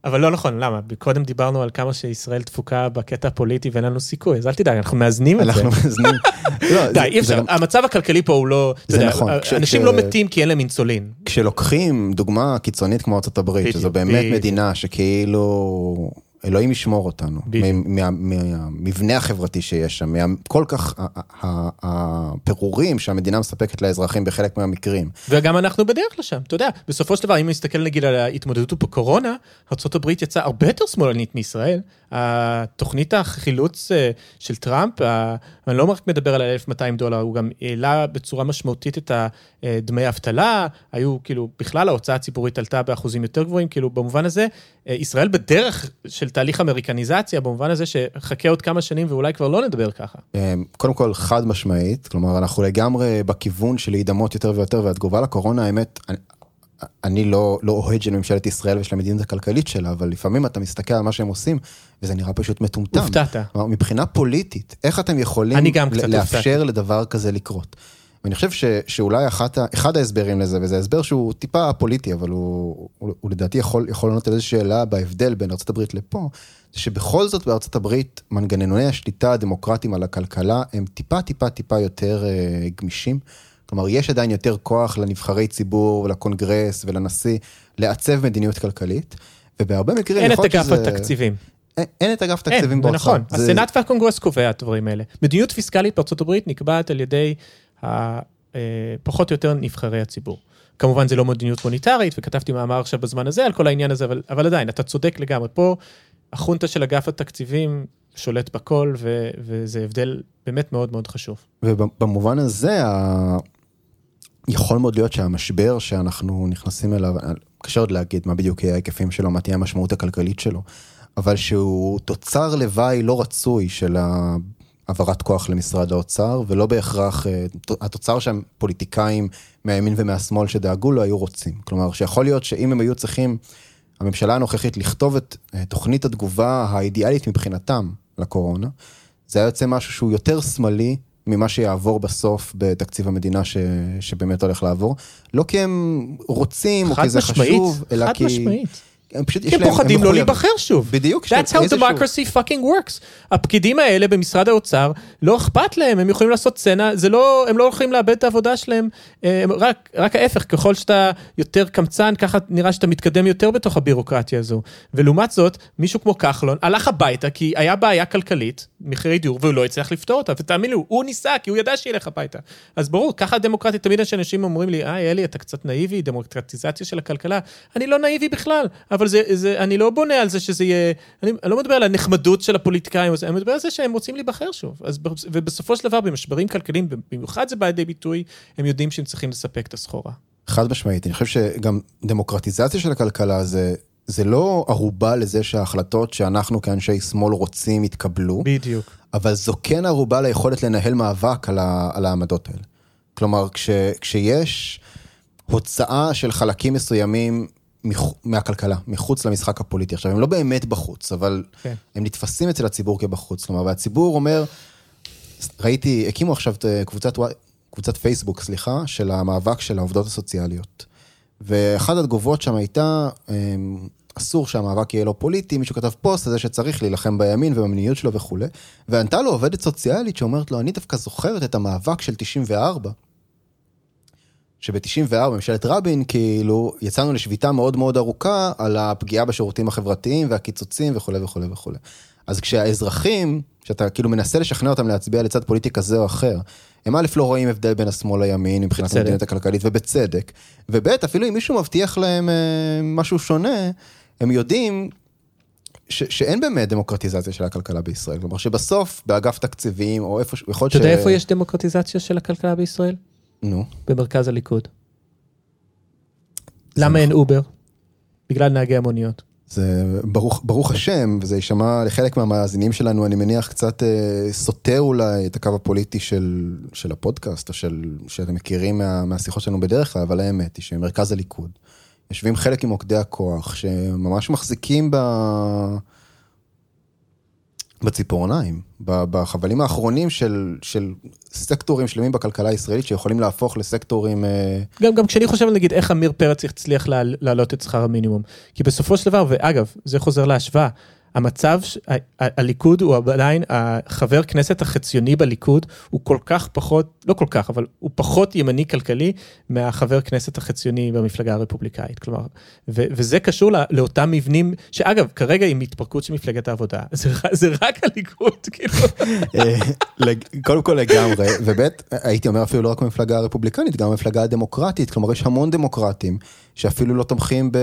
אבל- לא נכון, למה? קודם דיברנו על כמה שישראל תפוקה בקטע הפוליטי ואין לנו סיכוי, אז אל תדאג, אנחנו מאזנים את זה.
אנחנו מאזנים. לא,
די, אי אפשר, המצב הכלכלי פה הוא לא...
זה נכון, כש-
אנשים לא מתים כי אין להם אינסולין.
כשלוקחים דוגמה קיצונית כמו
בדיוק,
שזו באמת. מדינה שכאילו, אלוהים ישמור אותנו, מהמבנה החברתי שיש שם, כל כך הפירורים שהמדינה מספקת לאזרחים בחלק מהמקרים.
וגם אנחנו בדרך לשם, אתה יודע, בסופו של דבר, אם נסתכל נגיד על ההתמודדות בקורונה, ארה"ב יצאה הרבה יותר שמאלנית מישראל. התוכנית החילוץ אה, של טראמפ, אני לא רק מדבר על ה-1200 דולר, הוא גם העלה בצורה משמעותית את אה, דמי האבטלה, היו כאילו, בכלל ההוצאה הציבורית עלתה באחוזים יותר גבוהים, כאילו במובן הזה, אה, ישראל בדרך של תהליך אמריקניזציה, במובן הזה שחכה עוד כמה שנים ואולי כבר לא נדבר ככה.
אה, קודם כל חד משמעית, כלומר אנחנו לגמרי בכיוון של להידמות יותר ויותר, והתגובה לקורונה, האמת, אני, אני לא, לא אוהד של ממשלת ישראל ושל המדיניות הכלכלית שלה, אבל לפעמים אתה מסתכל על מה שהם עושים, וזה נראה פשוט מטומטם.
הופתעת.
מבחינה פוליטית, איך אתם יכולים לאפשר. לדבר כזה לקרות? ואני חושב ש, שאולי אחת, אחד ההסברים לזה, וזה הסבר שהוא טיפה פוליטי, אבל הוא, הוא, הוא לדעתי יכול, יכול לענות על איזושהי שאלה בהבדל בין ארה"ב לפה, זה שבכל זאת הברית מנגנוני השליטה הדמוקרטיים על הכלכלה הם טיפה טיפה טיפה יותר אה, גמישים. כלומר, יש עדיין יותר כוח לנבחרי ציבור ולקונגרס ולנשיא לעצב מדיניות כלכלית, ובהרבה מקרים
אין את
יכול להיות
אגף
שזה-
התקציבים.
אין, אין את אגף
אין,
תקציבים
זה
באוצר.
נכון.
זה-
הסנאט והקונגרס קובע את הדברים האלה. מדיניות פיסקלית בארצות הברית נקבעת על ידי פחות או יותר נבחרי הציבור. כמובן זה לא מדיניות מוניטרית, וכתבתי מאמר עכשיו בזמן הזה על כל העניין הזה, אבל, אבל עדיין, אתה צודק לגמרי. פה החונטה של אגף התקציבים שולט בכל, ו, וזה הבדל באמת מאוד מאוד חשוב.
ובמובן הזה, ה... יכול מאוד להיות שהמשבר שאנחנו נכנסים אליו, קשה עוד להגיד מה בדיוק יהיה ההיקפים שלו, מה תהיה המשמעות הכלכלית שלו, אבל שהוא תוצר לוואי לא רצוי של העברת כוח למשרד האוצר, ולא בהכרח אה, התוצר שהפוליטיקאים מהימין ומהשמאל שדאגו לו היו רוצים. כלומר, שיכול להיות שאם הם היו צריכים, הממשלה הנוכחית, לכתוב את אה, תוכנית התגובה האידיאלית מבחינתם לקורונה, זה היה יוצא משהו שהוא יותר שמאלי ממה שיעבור בסוף בתקציב המדינה ש... שבאמת הולך לעבור. לא כי הם רוצים או
חד
כי זה
משמעית,
חשוב, אלא
חד
כי...
משמעית.
הם פשוט, יש
כי הם
להם-
פוחדים לא. להיבחר שוב.
בדיוק, להם
That's how democracy fucking works. הפקידים האלה במשרד האוצר, לא אכפת להם, הם יכולים לעשות סצנה, זה לא, הם לא הולכים לאבד את העבודה שלהם, אה, הם רק, רק ההפך, ככל שאתה יותר קמצן, ככה נראה שאתה מתקדם יותר בתוך הבירוקרטיה הזו. ולעומת זאת, מישהו כמו כחלון הלך הביתה כי היה בעיה כלכלית, מחירי דיור, והוא לא הצליח לפתור אותה, ותאמין לי, הוא ניסה, כי הוא ידע שילך הביתה. אז ברור, ככה הדמוקרטיה, תמיד אנשים אומרים לי, היי אלי, אתה קצת נאיבי, דמוקרטיזציה של הכלכלה. אני לא נאיבי בכלל, אבל זה, זה, אני לא בונה על זה שזה יהיה, אני, אני לא מדבר על הנחמדות של הפוליטיקאים, אני מדבר על זה שהם רוצים להיבחר שוב. אז, ובסופו של דבר, במשברים כלכליים, במיוחד זה בא לידי ביטוי, הם יודעים שהם צריכים לספק את הסחורה.
חד משמעית, אני חושב שגם דמוקרטיזציה של הכלכלה זה, זה לא ערובה לזה שההחלטות שאנחנו כאנשי שמאל רוצים יתקבלו,
בדיוק.
אבל זו כן ערובה ליכולת לנהל מאבק על, ה, על העמדות האלה. כלומר, כש, כשיש הוצאה של חלקים מסוימים מהכלכלה, מחוץ למשחק הפוליטי. עכשיו, הם לא באמת בחוץ, אבל
כן.
הם נתפסים אצל הציבור כבחוץ. כלומר, והציבור אומר, ראיתי, הקימו עכשיו אה, קבוצת, קבוצת פייסבוק, סליחה, של המאבק של העובדות הסוציאליות. ואחת התגובות שם הייתה, אמ, אסור שהמאבק יהיה לא פוליטי, מישהו כתב פוסט על זה שצריך להילחם בימין ובמיניות שלו וכולי, וענתה לו עובדת סוציאלית שאומרת לו, אני דווקא זוכרת את המאבק של 94, שב-94, ממשלת רבין, כאילו, יצאנו לשביתה מאוד מאוד ארוכה על הפגיעה בשירותים החברתיים והקיצוצים וכולי וכולי וכולי. אז כשהאזרחים, שאתה כאילו מנסה לשכנע אותם להצביע לצד פוליטי כזה או אחר, הם א' לא רואים הבדל בין השמאל לימין מבחינת. המדיניות הכלכלית, ובצדק, וב' אפילו אם מישהו מבטיח להם אה, משהו שונה, הם יודעים ש- שאין באמת דמוקרטיזציה של הכלכלה בישראל. כלומר שבסוף, באגף תקציבים, או איפה, ש- יכול להיות
אתה יודע איפה יש דמוקרטיזציה של הכלכלה בישראל?
נו.
במרכז הליכוד. למה אין אובר? בגלל נהגי המוניות.
זה ברוך, ברוך השם, וזה יישמע לחלק מהמאזינים שלנו, אני מניח, קצת אה, סותר אולי את הקו הפוליטי של, של הפודקאסט, או של, שאתם מכירים מה, מהשיחות שלנו בדרך כלל, אבל האמת היא שמרכז הליכוד, יושבים חלק ממוקדי הכוח, שממש מחזיקים ב... בציפורניים, בחבלים האחרונים של, של סקטורים שלמים בכלכלה הישראלית שיכולים להפוך לסקטורים... אה,
גם, גם כשאני חושב נגיד איך עמיר פרץ הצליח לה, להעלות את שכר המינימום. כי בסופו של דבר, ואגב, זה חוזר להשוואה, המצב, הליכוד הוא עדיין, החבר כנסת החציוני בליכוד הוא כל כך פחות, לא כל כך, אבל הוא פחות ימני כלכלי מהחבר כנסת החציוני במפלגה הרפובליקאית. כלומר, ו, וזה קשור לא, לאותם מבנים, שאגב, כרגע עם התפרקות של מפלגת העבודה, זה, זה רק הליכוד, כאילו.
אה, קודם כל לגמרי, וב' הייתי אומר אפילו לא רק במפלגה הרפובליקנית, גם במפלגה הדמוקרטית, כלומר יש המון דמוקרטים שאפילו לא תומכים ב-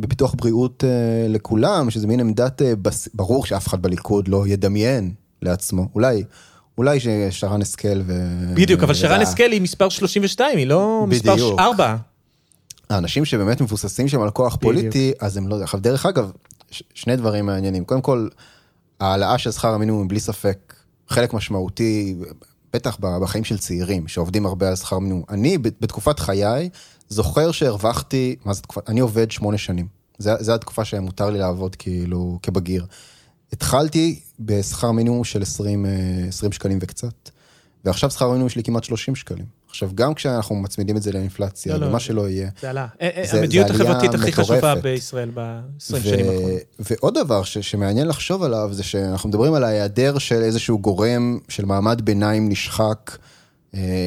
בפיתוח בריאות אה, לכולם, שזה מין עמדת, אה, בס- ברור שאף אחד בליכוד לא ידמיין לעצמו, אולי, אולי ששרן השכל ו...
בדיוק, אבל שרן השכל היא מספר 32, היא לא מספר
בדיוק.
4.
האנשים שבאמת מבוססים שם על כוח
בדיוק.
פוליטי, אז הם לא... עכשיו, דרך אגב, ש- שני דברים מעניינים. קודם כל, העלאה של שכר המינימום בלי ספק חלק משמעותי, בטח בחיים של צעירים, שעובדים הרבה על שכר מינימום. אני, בתקופת חיי, זוכר שהרווחתי, מה זה תקופה? אני עובד שמונה שנים. זה, זה התקופה שמותר לי לעבוד כאילו כבגיר. התחלתי בשכר מינימום של 20, אה, 20 שקלים וקצת, ועכשיו שכר המינימום שלי כמעט 30 שקלים. עכשיו, גם כשאנחנו מצמידים את זה לאינפלציה,
לא, לא.
ומה שלא יהיה,
זה עלה. אה, אה,
זה-
המדיניות החברתית הכי חשובה. בישראל ב-20
ו-
שנים האחרונות.
ועוד דבר ש- שמעניין לחשוב עליו, זה שאנחנו מדברים על ההיעדר של איזשהו גורם של מעמד ביניים נשחק, אה,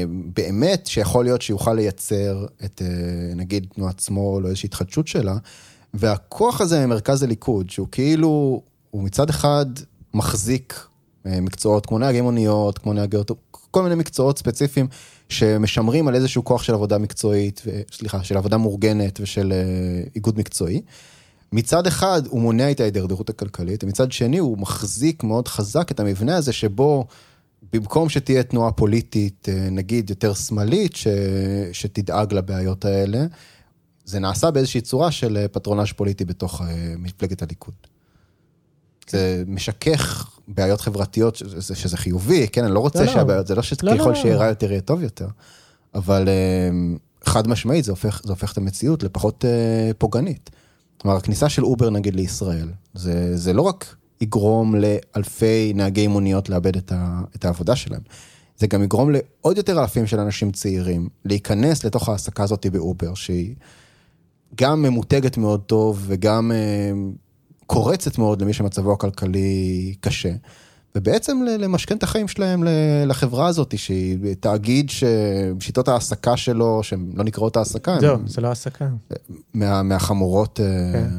באמת שיכול להיות שיוכל לייצר את אה, נגיד תנועת שמאל או איזושהי התחדשות שלה, והכוח הזה ממרכז הליכוד, שהוא כאילו, הוא מצד אחד מחזיק אה, מקצועות כמו נהגי מוניות, כמו נהגי אוטו, כל מיני מקצועות ספציפיים שמשמרים על איזשהו כוח של עבודה מקצועית, סליחה, של עבודה מאורגנת ושל אה, איגוד מקצועי. מצד אחד הוא מונע את ההידרדרות הכלכלית, ומצד שני הוא מחזיק מאוד חזק את המבנה הזה שבו במקום שתהיה תנועה פוליטית, אה, נגיד יותר שמאלית, ש... שתדאג לבעיות האלה, זה נעשה באיזושהי צורה של אה, פטרונאז' פוליטי בתוך אה, מפלגת הליכוד. זה משכך בעיות חברתיות, שזה, שזה חיובי, כן, אני לא רוצה
לא, לא.
שהבעיות, זה לא
לא,
שככל
לא.
שיהיה רע יותר יהיה טוב יותר, אבל חד משמעית זה הופך, זה הופך את המציאות לפחות פוגענית. כלומר, הכניסה של אובר נגיד לישראל, זה, זה לא רק יגרום לאלפי נהגי מוניות לאבד את, ה, את העבודה שלהם, זה גם יגרום לעוד יותר אלפים של אנשים צעירים להיכנס לתוך ההעסקה הזאת באובר, שהיא גם ממותגת מאוד טוב וגם אה, קורצת מאוד למי שמצבו הכלכלי קשה. ובעצם למשכן את החיים שלהם לחברה הזאת, שהיא תאגיד ששיטות ההעסקה שלו, שהן לא נקראות העסקה,
זהו, זה לא העסקה.
מה, מהחמורות. אה,
כן.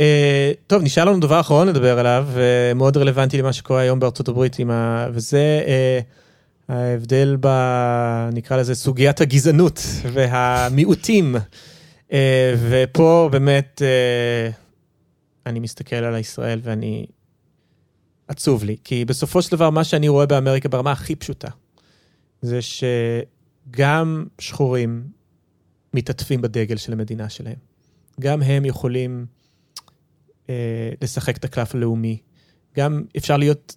אה, טוב, נשאר לנו דבר אחרון לדבר עליו, ומאוד רלוונטי למה שקורה היום בארצות הברית, ה... וזה אה, ההבדל ב... נקרא לזה סוגיית הגזענות והמיעוטים. אה, ופה באמת אה, אני מסתכל על ישראל ואני... עצוב לי, כי בסופו של דבר מה שאני רואה באמריקה ברמה הכי פשוטה, זה שגם שחורים מתעטפים בדגל של המדינה שלהם. גם הם יכולים אה, לשחק את הקלף הלאומי. גם אפשר להיות,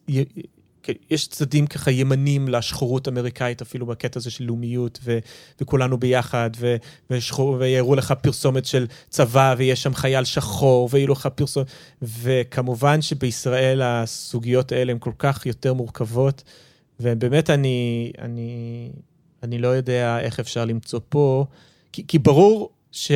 יש צדדים ככה ימנים לשחורות אמריקאית, אפילו בקטע הזה של לאומיות, ו, וכולנו ביחד, ו, ושחור, ויראו לך פרסומת של צבא, ויש שם חייל שחור, ויהיו לך פרסומת, וכמובן שבישראל הסוגיות האלה הן כל כך יותר מורכבות, ובאמת אני, אני, אני לא יודע איך אפשר למצוא פה, כי, כי ברור ש...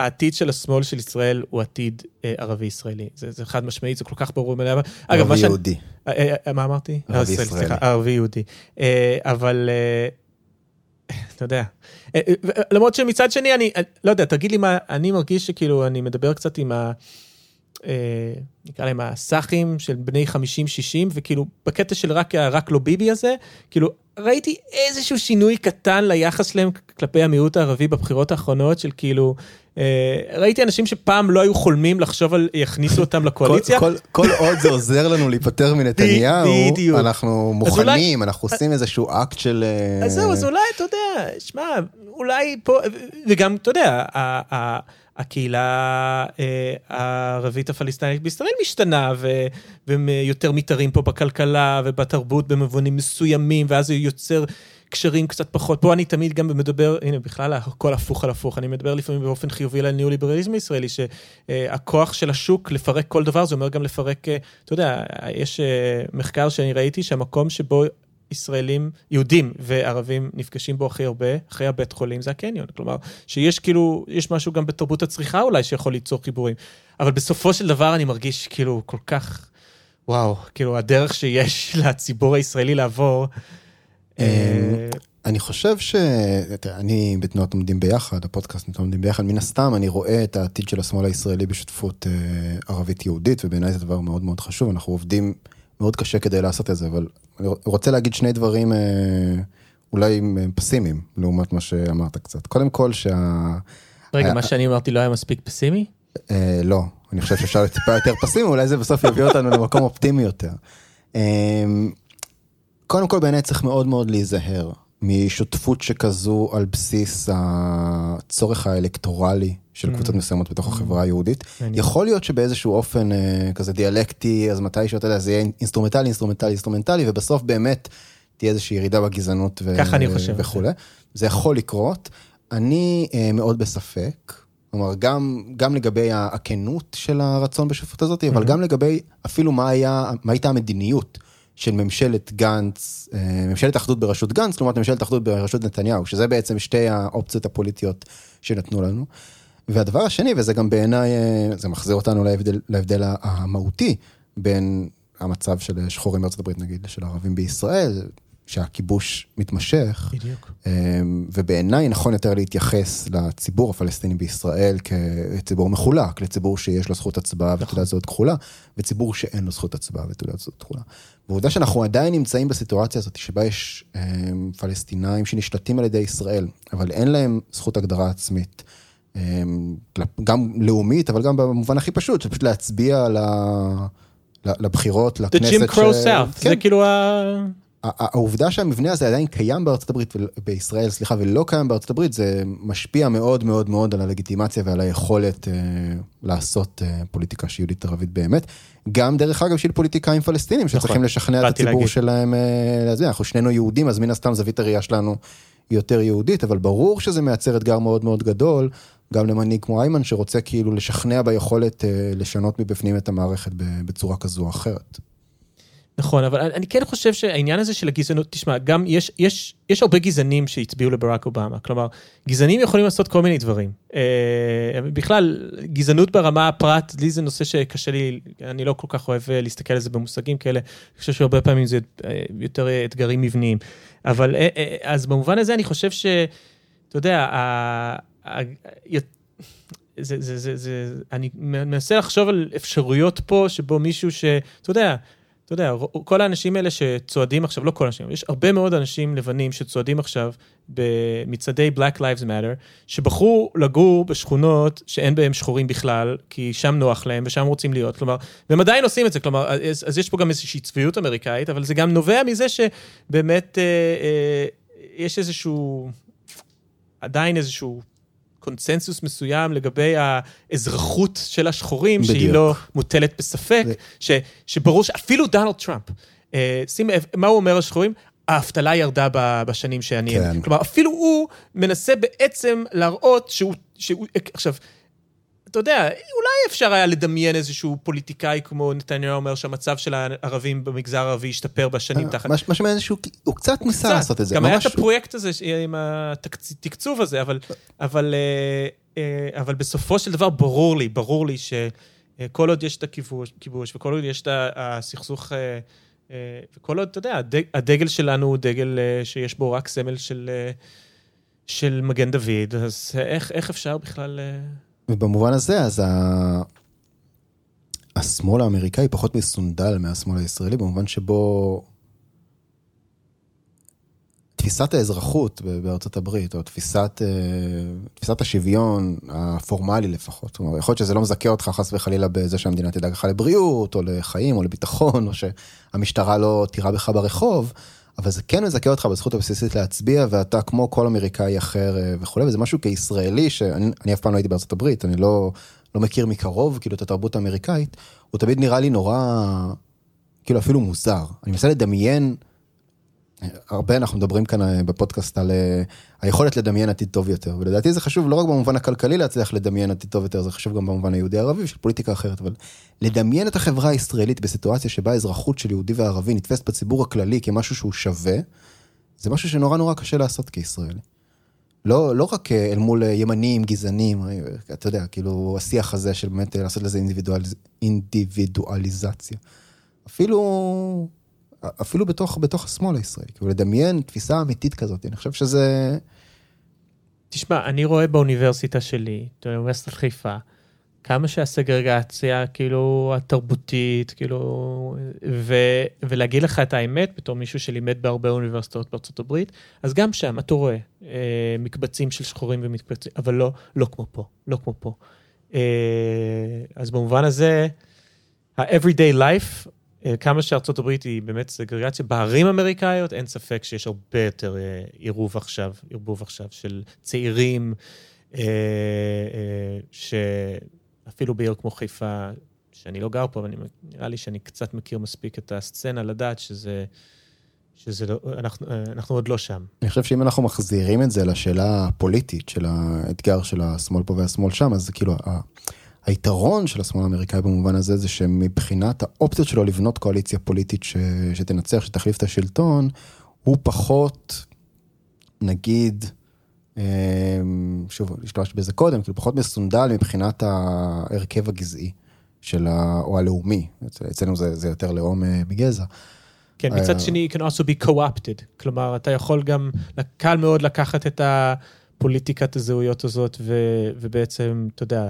העתיד של השמאל של ישראל הוא עתיד אה, ערבי-ישראלי. זה, זה חד משמעית, זה כל כך ברור מאליו. אגב,
ערבי
מה שאני-
יהודי.
אה, אה, אה, מה אמרתי?
ערבי
אה, סליחה,
ישראלי.
סליחה, ערבי יהודי. אה, אבל, אה, אתה יודע. אה, אה, ו- למרות שמצד שני, אני אני- לא יודע, תגיד לי מה, אני מרגיש שכאילו, אני מדבר קצת עם ה... אה, נקרא להם הסאחים של בני 50-60, וכאילו, בקטע של רק, רק לא ביבי הזה, כאילו, ראיתי איזשהו שינוי קטן ליחס שלהם כלפי המיעוט הערבי בבחירות האחרונות, של כאילו, אה, ראיתי אנשים שפעם לא היו חולמים לחשוב על יכניסו אותם
כל,
לקואליציה.
כל, כל עוד זה עוזר לנו להיפטר מנתניהו,
בדיוק.
אנחנו
אז אולי-
מוכנים, אנחנו עושים איזשהו אקט של... אה,
אז זהו, אז אולי, אתה יודע, שמע, אולי פה, וגם, אתה יודע, הקהילה אה, הערבית הפלסטינית בישראל משתנה, והם אה, יותר מתארים פה בכלכלה ובתרבות במובנים מסוימים, ואז זה יוצר קשרים קצת פחות. פה אני תמיד גם מדבר, הנה, בכלל הכל הפוך על הפוך, אני מדבר לפעמים באופן חיובי על הניאו-ליברליזם הישראלי, שהכוח של השוק לפרק כל דבר, זה אומר גם לפרק, אה, אתה יודע, יש אה, מחקר שאני ראיתי שהמקום שבו ישראלים, יהודים וערבים נפגשים בו הכי הרבה, אחרי הבית חולים, זה הקניון. כלומר, שיש כאילו, יש משהו גם בתרבות הצריכה אולי שיכול ליצור חיבורים. אבל בסופו של דבר אני מרגיש כאילו כל כך, וואו, כאילו הדרך שיש לציבור הישראלי לעבור. אה,
אני חושב ש... אני בתנועת עומדים ביחד, הפודקאסט תנועת עומדים ביחד, מן הסתם אני רואה את העתיד של השמאל הישראלי בשותפות אה, ערבית-יהודית, ובעיניי זה דבר מאוד מאוד חשוב, אנחנו עובדים מאוד קשה כדי לעשות את זה, אבל אני רוצה להגיד שני דברים אה, אולי אה, פסימיים, לעומת מה שאמרת קצת. קודם כל שה...
רגע,
אה,
מה שאני אמרתי לא היה מספיק פסימי?
אה, לא, אני חושב שאפשר להיות טיפה יותר פסימי, אולי זה בסוף יביא אותנו למקום אופטימי יותר. אה, קודם כל בעיניי צריך מאוד מאוד להיזהר משותפות שכזו על בסיס הצורך האלקטורלי של קבוצות מסוימות בתוך החברה היהודית. יכול להיות שבאיזשהו אופן אה, כזה דיאלקטי, אז מתישהו, אתה יודע, זה יהיה אינסטרומנטלי, אינסטרומנטלי, אינסטרומנטלי, ובסוף באמת תהיה איזושהי ירידה בגזענות ו-
ככה אני חושב.
וכולי. זה יכול לקרות. אני אה, מאוד בספק, כלומר, גם, גם לגבי הכנות של הרצון בשותפות הזאת, אבל גם לגבי אפילו מה, היה, מה הייתה המדיניות של ממשלת גנץ, אה, ממשלת אחדות בראשות גנץ, לעומת ממשלת אחדות בראשות נתניהו, שזה בעצם שתי האופציות הפוליטיות שנתנו לנו. והדבר השני, וזה גם בעיניי, אה, זה מחזיר אותנו להבדל, להבדל המהותי בין המצב של שחורים בארצות הברית, נגיד, של ערבים בישראל, שהכיבוש מתמשך.
בדיוק.
אמ, ובעיניי נכון יותר להתייחס לציבור הפלסטיני בישראל כציבור מחולק, לציבור שיש לו זכות הצבעה ותעודת זהות כחולה, וציבור שאין לו זכות הצבעה ותעודת זהות כחולה. ועובדה שאנחנו עדיין נמצאים בסיטואציה הזאת שבה יש אמ, פלסטינאים שנשלטים על ידי ישראל, אבל אין להם זכות הגדרה עצמית. אמ, גם לאומית, אבל גם במובן הכי פשוט, של פשוט להצביע ל- ל- לבחירות,
The
לכנסת.
Jim Crow
ש-
South,
כן.
זה כאילו ה...
העובדה שהמבנה הזה עדיין קיים בארצות הברית, בישראל, סליחה, ולא קיים בארצות הברית, זה משפיע מאוד מאוד מאוד על הלגיטימציה ועל היכולת אה, לעשות אה, פוליטיקה שיהודית ערבית באמת. גם דרך אגב של פוליטיקאים פלסטינים שצריכים לשכנע את הציבור
להגיד.
שלהם אה, להצביע. אנחנו שנינו יהודים, אז מן הסתם זווית הראייה שלנו יותר יהודית, אבל ברור שזה מייצר אתגר מאוד מאוד גדול, גם למנהיג כמו איימן, שרוצה כאילו לשכנע ביכולת אה, לשנות מבפנים את המערכת בצורה כזו או אחרת.
נכון, אבל אני, כן חושב שהעניין הזה של הגזענות, תשמע, גם יש, יש, יש הרבה גזענים שהצביעו לברק אובמה. כלומר, גזענים יכולים לעשות כל מיני דברים. אה, בכלל, גזענות ברמה הפרט, לי זה נושא שקשה לי, אני לא כל כך אוהב אה, להסתכל על זה במושגים כאלה. אני חושב שהרבה פעמים זה אה, יותר אתגרים מבניים. אבל אה, אה, אז במובן הזה אני חושב ש... אתה יודע, ה- ה- זה, זה, זה, זה, אני מנסה לחשוב על אפשרויות פה, שבו מישהו ש... אתה יודע, אתה יודע, כל האנשים האלה שצועדים עכשיו, לא כל האנשים, יש הרבה מאוד אנשים לבנים שצועדים עכשיו במצעדי Black Lives Matter, שבחרו לגור בשכונות שאין בהם שחורים בכלל, כי שם נוח להם ושם רוצים להיות, כלומר, והם עדיין עושים את זה, כלומר, אז, אז יש פה גם איזושהי צביעות אמריקאית, אבל זה גם נובע מזה שבאמת אה, אה, יש איזשהו, עדיין איזשהו קונצנזוס מסוים לגבי האזרחות של השחורים, שהיא
בדיוק.
לא מוטלת בספק,
זה-
ש, שברור שאפילו דונלד טראמפ, אה, שים לב, מה הוא אומר על שחורים? האבטלה ירדה בשנים שאני...
כן.
כלומר, אפילו הוא מנסה בעצם להראות שהוא... שהוא עכשיו, אתה יודע, אולי אפשר היה לדמיין איזשהו פוליטיקאי כמו נתניהו אומר שהמצב של הערבים במגזר הערבי השתפר בשנים תחת...
מה שמעניין שהוא הוא קצת ניסה. לעשות את זה.
גם היה את הפרויקט הזה עם התקצוב הזה, אבל, אה, אה, אבל בסופו של דבר ברור לי, ברור לי שכל עוד יש את הכיבוש, כיבוש וכל עוד יש את הסכסוך, אה, אה, וכל עוד, אתה יודע, הדג- הדגל שלנו הוא דגל אה, שיש בו רק סמל של, אה, של מגן דוד, אז איך, איך אפשר בכלל...
ובמובן הזה, אז ה... השמאל האמריקאי פחות מסונדל מהשמאל הישראלי, במובן שבו תפיסת האזרחות בארצות הברית, או תפיסת, אה, תפיסת השוויון הפורמלי לפחות, כלומר, יכול להיות שזה לא מזכה אותך חס וחלילה בזה שהמדינה תדאג לך לבריאות, או לחיים, או לביטחון, או שהמשטרה לא תירה בך ברחוב, אבל זה כן מזכה אותך בזכות הבסיסית להצביע, ואתה כמו כל אמריקאי אחר אה, וכולי, וזה משהו כישראלי, שאני אני אף פעם לא הייתי בארצות הברית, אני לא, לא מכיר מקרוב כאילו את התרבות האמריקאית, הוא תמיד נראה לי נורא, כאילו אפילו מוזר. אני מנסה לדמיין, הרבה אנחנו מדברים כאן אה, בפודקאסט על אה, היכולת לדמיין עתיד טוב יותר, ולדעתי זה חשוב לא רק במובן הכלכלי להצליח לדמיין עתיד טוב יותר, זה חשוב גם במובן היהודי-ערבי של פוליטיקה אחרת, אבל לדמיין את החברה הישראלית בסיטואציה שבה האזרחות של יהודי וערבי נתפסת בציבור הכללי כמשהו שהוא שווה, זה משהו שנורא נורא קשה לעשות כישראלי. לא, לא רק אה, אל מול ימנים, גזענים, אתה יודע, כאילו השיח הזה של באמת לעשות לזה אינדיבידואליז... אינדיבידואליזציה. אפילו, אפילו בתוך, בתוך השמאל הישראלי, כאילו לדמיין תפיסה אמיתית כזאת, אני חושב שזה...
תשמע, אני רואה באוניברסיטה שלי, באוניברסיטת חיפה, כמה שהסגרגציה, כאילו, התרבותית, כאילו, ו, ולהגיד לך את האמת, בתור מישהו שלימד בהרבה אוניברסיטאות בארצות הברית, אז גם שם אתה רואה אה, מקבצים של שחורים ומקבצים, אבל לא, לא כמו פה, לא כמו פה. אה, אז במובן הזה, ה-everyday life, כמה שארצות הברית היא באמת סגרגציה, בערים אמריקאיות אין ספק שיש הרבה יותר אה, עירוב עכשיו, ערבוב עכשיו של צעירים, אה, אה, שאפילו בעיר כמו חיפה, שאני לא גר פה, אבל נראה לי שאני קצת מכיר מספיק את הסצנה לדעת שזה, שזה לא, אנחנו, אה, אנחנו עוד לא שם.
אני חושב שאם אנחנו מחזירים את זה לשאלה הפוליטית של האתגר של השמאל פה והשמאל שם, אז כאילו, היתרון של השמאל האמריקאי במובן הזה, זה שמבחינת האופציות שלו לבנות קואליציה פוליטית ש... שתנצח, שתחליף את השלטון, הוא פחות, נגיד, אמ, שוב, השתמשתי בזה קודם, כאילו פחות מסונדל מבחינת ההרכב הגזעי של ה... או הלאומי. אצ- אצלנו זה, זה יותר לאום אה, מגזע.
כן,
אה,
מצד שני, it can also be co-opted. כלומר, אתה יכול גם, קל מאוד לקחת את הפוליטיקת הזהויות הזאת, ו, ובעצם, אתה יודע,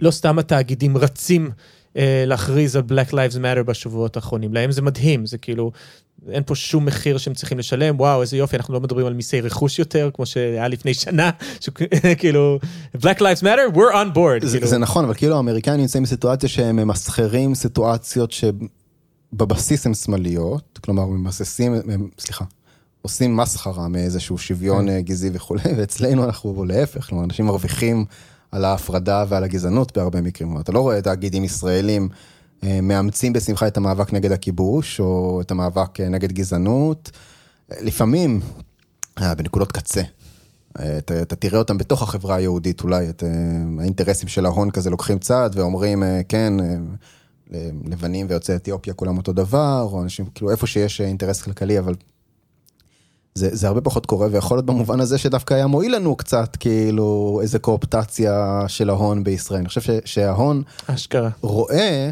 לא סתם התאגידים רצים אה, להכריז על Black Lives Matter בשבועות האחרונים. להם זה מדהים, זה כאילו, אין פה שום מחיר שהם צריכים לשלם, וואו, איזה יופי, אנחנו לא מדברים על מיסי רכוש יותר, כמו שהיה לפני שנה, שכאילו, Black Lives Matter, we're on board.
זה,
כאילו.
זה נכון, אבל כאילו האמריקאים נמצאים בסיטואציה שהם ממסחרים סיטואציות שבבסיס הן שמאליות, כלומר מבססים, הם, סליחה, עושים מסחרה מאיזשהו שוויון אה, גזעי וכולי, ואצלנו אנחנו להפך, כלומר אנשים מרוויחים על ההפרדה ועל הגזענות בהרבה מקרים. אתה לא רואה תאגידים ישראלים אה, מאמצים בשמחה את המאבק נגד הכיבוש, או את המאבק אה, נגד גזענות. לפעמים, אה, בנקודות קצה. אתה, תראה אותם בתוך החברה היהודית אולי, את האינטרסים של ההון כזה לוקחים צעד ואומרים, כן, לבנים ויוצאי אתיופיה כולם אותו דבר, או אנשים, כאילו איפה שיש אינטרס כלכלי, אבל זה, זה הרבה פחות קורה, ויכול להיות במובן הזה שדווקא היה מועיל לנו קצת, כאילו, איזה קואופטציה של ההון בישראל. אני חושב ש, שההון
אשכרה.
רואה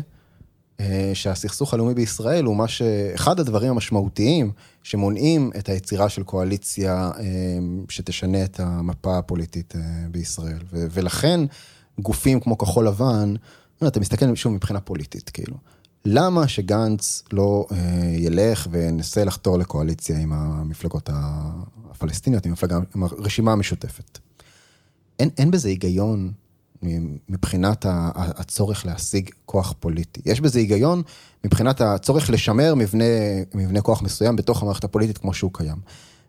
אה, שהסכסוך הלאומי בישראל הוא מה ש... אחד הדברים המשמעותיים שמונעים את היצירה של קואליציה אה, שתשנה את המפה הפוליטית אה, בישראל. ו- ולכן גופים כמו כחול לבן, אתה מסתכל שוב מבחינה פוליטית, כאילו. למה שגנץ לא אה, ילך וינסה לחתור לקואליציה עם המפלגות הפלסטיניות, עם, המפלגה, עם הרשימה המשותפת? אין, אין בזה היגיון מבחינת הצורך להשיג כוח פוליטי. יש בזה היגיון מבחינת הצורך לשמר מבנה, מבנה כוח מסוים בתוך המערכת הפוליטית כמו שהוא קיים.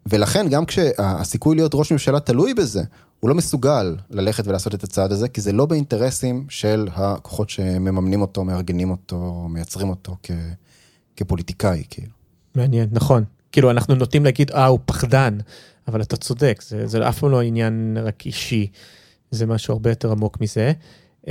ולכן גם כשהסיכוי להיות ראש ממשלה תלוי בזה, הוא לא מסוגל ללכת ולעשות את הצעד הזה, כי זה לא באינטרסים של הכוחות שמממנים אותו, מארגנים אותו, מייצרים אותו כ, כפוליטיקאי, כאילו.
מעניין, נכון. כאילו, אנחנו נוטים להגיד, אה, הוא פחדן, אבל אתה צודק, זה, זה אף פעם לא עניין רק אישי, זה משהו הרבה יותר עמוק מזה. Uh,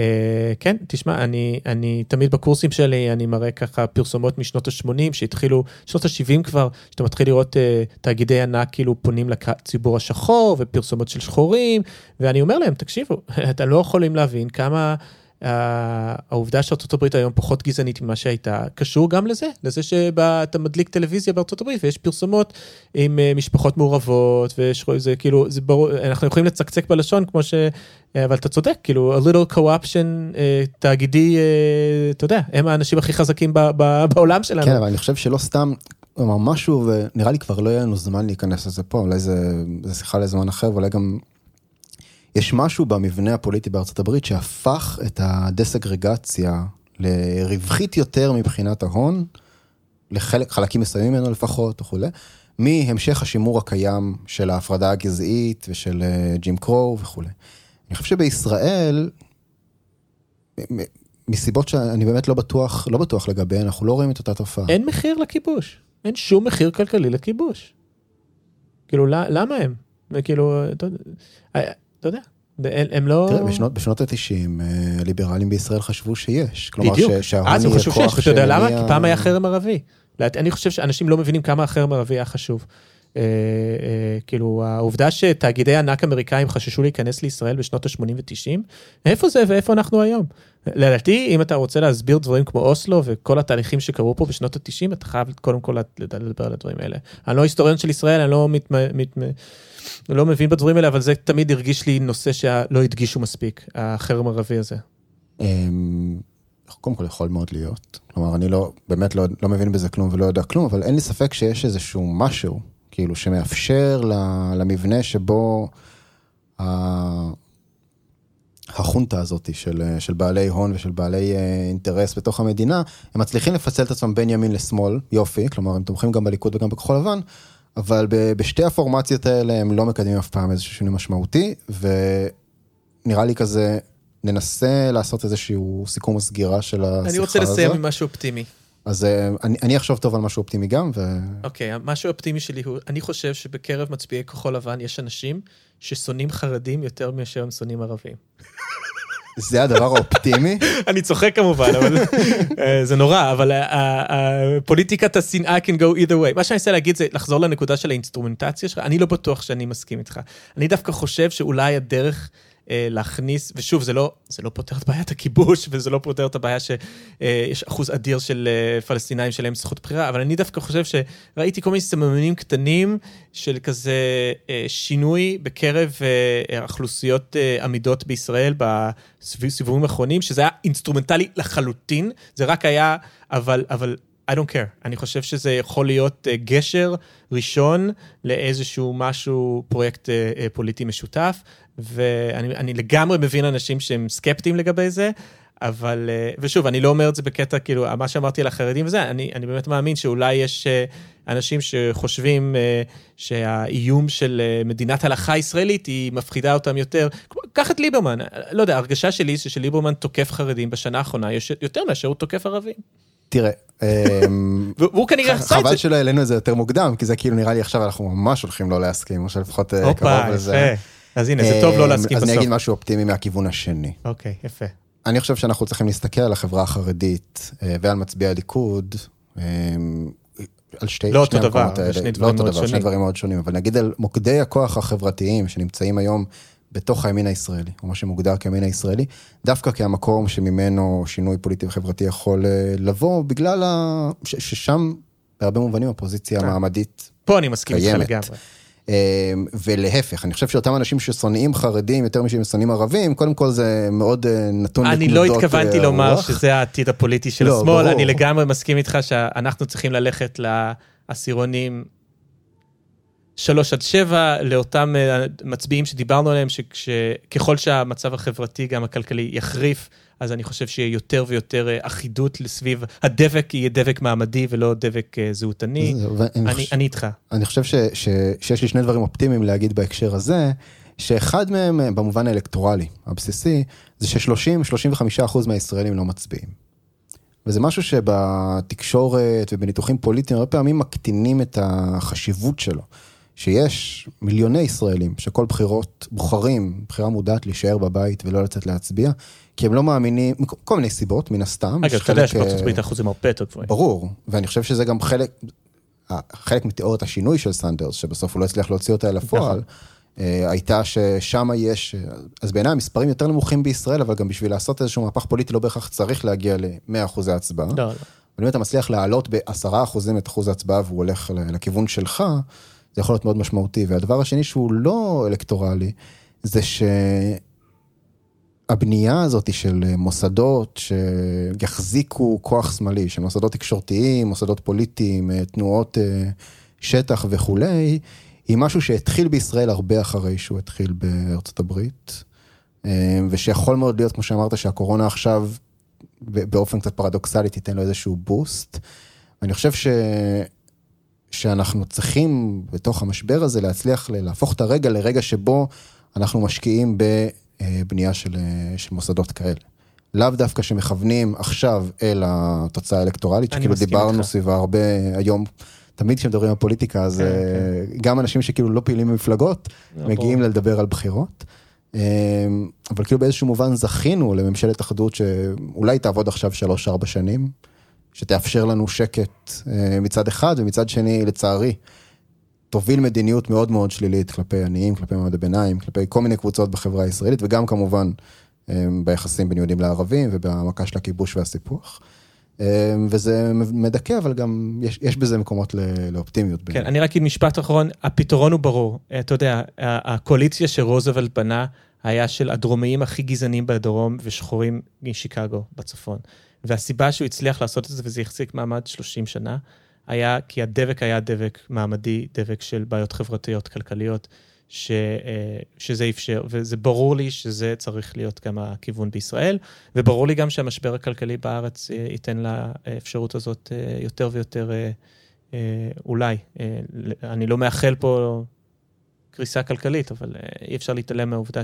כן, תשמע, אני, אני תמיד בקורסים שלי, אני מראה ככה פרסומות משנות ה-80 שהתחילו, שנות ה-70 כבר, שאתה מתחיל לראות uh, תאגידי ענק כאילו פונים לציבור השחור ופרסומות של שחורים, ואני אומר להם, תקשיבו, אתם לא יכולים להבין כמה העובדה שארצות הברית היום פחות גזענית ממה שהייתה, קשור גם לזה, לזה שאתה מדליק טלוויזיה בארצות הברית ויש פרסומות עם אה, משפחות מעורבות, ויש, זה כאילו, זה ברור, אנחנו יכולים לצקצק בלשון כמו ש... אבל אתה צודק, כאילו, a little co-option אה, תאגידי, אה, אתה יודע, הם האנשים הכי חזקים ב, ב, בעולם שלנו.
כן, אבל אני חושב שלא סתם, כלומר משהו, ונראה לי כבר לא יהיה לנו זמן להיכנס לזה פה, אולי זה, זה שיחה לזמן אחר, ואולי גם יש משהו במבנה הפוליטי בארצות הברית שהפך את הדסגרגציה לרווחית יותר מבחינת ההון, לחלק, חלקים מסוימים ממנו לפחות וכולי, מהמשך השימור הקיים של ההפרדה הגזעית ושל אה, ג'ים קרו וכולי. אני חושב שבישראל, מסיבות שאני באמת לא בטוח, לא בטוח לגביהן, אנחנו לא רואים את אותה תופעה.
אין מחיר לכיבוש, אין שום מחיר כלכלי לכיבוש. כאילו, למה הם? כאילו, אתה יודע, הם לא...
תראה, בשנות, בשנות ה-90 הליברלים בישראל חשבו שיש.
כלומר, בדיוק, אז הם חשבו שיש, ואתה יודע למה? כי פעם היה חרם ערבי. אני חושב שאנשים לא מבינים כמה החרם הערבי היה חשוב. אה, אה, כאילו, העובדה שתאגידי ענק אמריקאים חששו להיכנס לישראל בשנות ה-80 ו-90, איפה זה ואיפה אנחנו היום? לדעתי, אם אתה רוצה להסביר דברים כמו אוסלו וכל התהליכים שקרו פה בשנות ה-90, אתה חייב קודם כל לדבר על הדברים האלה. אני לא היסטוריון של ישראל, אני לא מת... מת... לא מבין בדברים האלה, אבל זה תמיד הרגיש לי נושא שלא הדגישו מספיק, החרם הערבי הזה.
אמ, קודם כל יכול מאוד להיות. כלומר, אני לא, באמת לא, לא מבין בזה כלום ולא יודע כלום, אבל אין לי ספק שיש איזשהו משהו, כאילו, שמאפשר למבנה שבו החונטה הזאת של, של בעלי הון ושל בעלי אה, אינטרס בתוך המדינה, הם מצליחים לפצל את עצמם בין ימין לשמאל, יופי, כלומר, הם תומכים גם בליכוד וגם בכחול לבן, אבל בשתי הפורמציות האלה הם לא מקדמים אף פעם איזשהו שינוי משמעותי, ונראה לי כזה, ננסה לעשות איזשהו סיכום וסגירה של השיחה הזאת.
אני רוצה לסיים עם משהו אופטימי.
אז אה, אני, אני אחשוב טוב על משהו אופטימי גם, ו...
אוקיי, okay, משהו אופטימי שלי הוא, אני חושב שבקרב מצביעי כחול לבן יש אנשים ששונאים חרדים יותר מאשר הם שונאים ערבים.
זה הדבר האופטימי?
אני צוחק כמובן, אבל אה, זה נורא, אבל פוליטיקת השנאה can go either way. מה שאני רוצה להגיד זה לחזור לנקודה של האינסטרומנטציה שלך, אני לא בטוח שאני מסכים איתך. אני דווקא חושב שאולי הדרך... אה, להכניס, ושוב, זה לא, זה לא פותר את בעיית הכיבוש, וזה לא פותר את הבעיה שיש אה, אחוז אדיר של אה, פלסטינאים שלהם זכות בחירה, אבל אני דווקא חושב שראיתי כל מיני סממנים קטנים של כזה שינוי בקרב אוכלוסיות אמידות בישראל בסיבובים האחרונים, שזה היה אינסטרומנטלי לחלוטין, זה רק היה, אבל, אבל I don't care. אני חושב שזה יכול להיות uh, גשר ראשון לאיזשהו משהו, פרויקט uh, uh, פוליטי משותף, ואני לגמרי מבין אנשים שהם סקפטיים לגבי זה, אבל, ושוב, אני לא אומר את זה בקטע, כאילו, מה שאמרתי על החרדים וזה, אני, אני באמת מאמין שאולי יש אנשים שחושבים שהאיום של מדינת הלכה ישראלית היא מפחידה אותם יותר. קח את ליברמן, לא יודע, הרגשה שלי זה שליברמן תוקף חרדים בשנה האחרונה יותר מאשר הוא תוקף ערבים.
תראה,
אמ, והוא כנראה עשה את
זה. חבל שלא העלינו את זה יותר מוקדם, כי זה כאילו נראה לי עכשיו אנחנו ממש הולכים לא להסכים, או שלפחות אה, קרוב לזה.
אז הנה, זה טוב לא אמ, להסכים בסוף.
אז אני אגיד משהו אופטימי מהכיוון השני.
אוקיי, יפה.
אני חושב שאנחנו צריכים להסתכל על החברה החרדית אה, ועל מצביעי הליכוד, אמ, על שתי,
לא אותו דבר, שני דברים מאוד שונים.
שני דברים מאוד שונים, אבל נגיד על מוקדי הכוח החברתיים שנמצאים היום בתוך הימין הישראלי, או מה שמוגדר כימין הישראלי, דווקא כהמקום שממנו שינוי פוליטי וחברתי יכול אה, לבוא, בגלל ה... ש- ששם בהרבה מובנים הפוזיציה המעמדית
פה אני מסכים איתך לגמרי.
אה, ולהפך, אני חושב שאותם אנשים ששונאים חרדים יותר משהם שונאים ערבים, קודם כל זה מאוד אה, נתון
לתנודות רוח. אני לא התכוונתי לומר שזה העתיד הפוליטי של לא, השמאל, ברור. אני לגמרי מסכים איתך שאנחנו צריכים ללכת לעשירונים שלוש עד שבע, לאותם אה, מצביעים שדיברנו עליהם, שככל שהמצב החברתי, גם הכלכלי, יחריף, אז אני חושב שיהיה יותר ויותר אה, אחידות לסביב, הדבק יהיה דבק מעמדי ולא דבק אה, זהותני. אני, חושב, אני איתך.
אני חושב ש, ש, שיש לי שני דברים אופטימיים להגיד בהקשר הזה, שאחד מהם, במובן האלקטורלי הבסיסי, זה ש-30-35% מהישראלים לא מצביעים. וזה משהו שבתקשורת ובניתוחים פוליטיים הרבה פעמים מקטינים את החשיבות שלו. שיש מיליוני ישראלים שכל בחירות בוחרים בחירה מודעת להישאר בבית ולא לצאת להצביע, כי הם לא מאמינים, כל מיני סיבות, מן הסתם.
אגב, אתה יודע שבארצות
אה,
הברית האחוזים הרבה יותר גבוהים.
ברור, ואני חושב שזה גם חלק, חלק מתיאוריית השינוי של סנדרס, שבסוף הוא לא הצליח להוציא אותה אל הפועל,
נכון.
אה, הייתה ששם יש, אז בעיניי המספרים יותר נמוכים בישראל, אבל גם בשביל לעשות איזשהו מהפך פוליטי לא בהכרח צריך להגיע ל-100 אחוזי הצבעה.
לא, לא.
אבל אם אתה מצליח להעלות ב-10 אחוזים את אחוז ההצבעה והוא הולך לכיוון שלך, זה יכול להיות מאוד משמעותי. והדבר השני שהוא לא אלקטורלי, זה שהבנייה הזאת של מוסדות שיחזיקו כוח שמאלי, של מוסדות תקשורתיים, מוסדות פוליטיים, אה, תנועות אה, שטח וכולי, היא משהו שהתחיל בישראל הרבה אחרי שהוא התחיל בארצות הברית, אה, ושיכול מאוד להיות, כמו שאמרת, שהקורונה עכשיו, באופן קצת פרדוקסלי, תיתן לו איזשהו בוסט. ואני חושב ש... שאנחנו צריכים בתוך המשבר הזה להצליח להפוך את הרגע לרגע שבו אנחנו משקיעים בבנייה של, של מוסדות כאלה. לאו דווקא שמכוונים עכשיו אל התוצאה האלקטורלית, שכאילו דיברנו
איתך.
סביבה הרבה היום. תמיד כשמדברים על פוליטיקה, אז
כן,
אה, גם אנשים שכאילו לא פעילים במפלגות,
נכון.
מגיעים לדבר על בחירות. אה, אבל כאילו באיזשהו מובן זכינו לממשלת אחדות שאולי תעבוד עכשיו שלוש-ארבע שנים, שתאפשר לנו שקט אה, מצד אחד, ומצד שני, לצערי, תוביל מדיניות מאוד מאוד שלילית כלפי עניים, כלפי מעמד הביניים, כלפי כל מיני קבוצות בחברה הישראלית, וגם כמובן אה, ביחסים בין יהודים לערבים ובמכה של הכיבוש והסיפוח. אה, וזה מדכא, אבל גם יש, יש בזה מקומות לאופטימיות.
כן,
בעיניי.
אני רק אגיד משפט אחרון, הפתרון הוא ברור. אתה יודע, הקואליציה שרוזוולט בנה היה של הדרומיים הכי גזענים בדרום ושחורים משיקגו בצפון. והסיבה שהוא הצליח לעשות את זה וזה החזיק מעמד 30 שנה, היה כי הדבק היה דבק מעמדי, דבק של בעיות חברתיות, כלכליות, ש, אה, שזה אפשר, וזה ברור לי שזה צריך להיות גם הכיוון בישראל, וברור לי גם שהמשבר הכלכלי בארץ אה, ייתן לאפשרות הזאת אה, יותר ויותר אולי, אני לא מאחל פה קריסה כלכלית, אבל אי אפשר להתעלם מהעובדה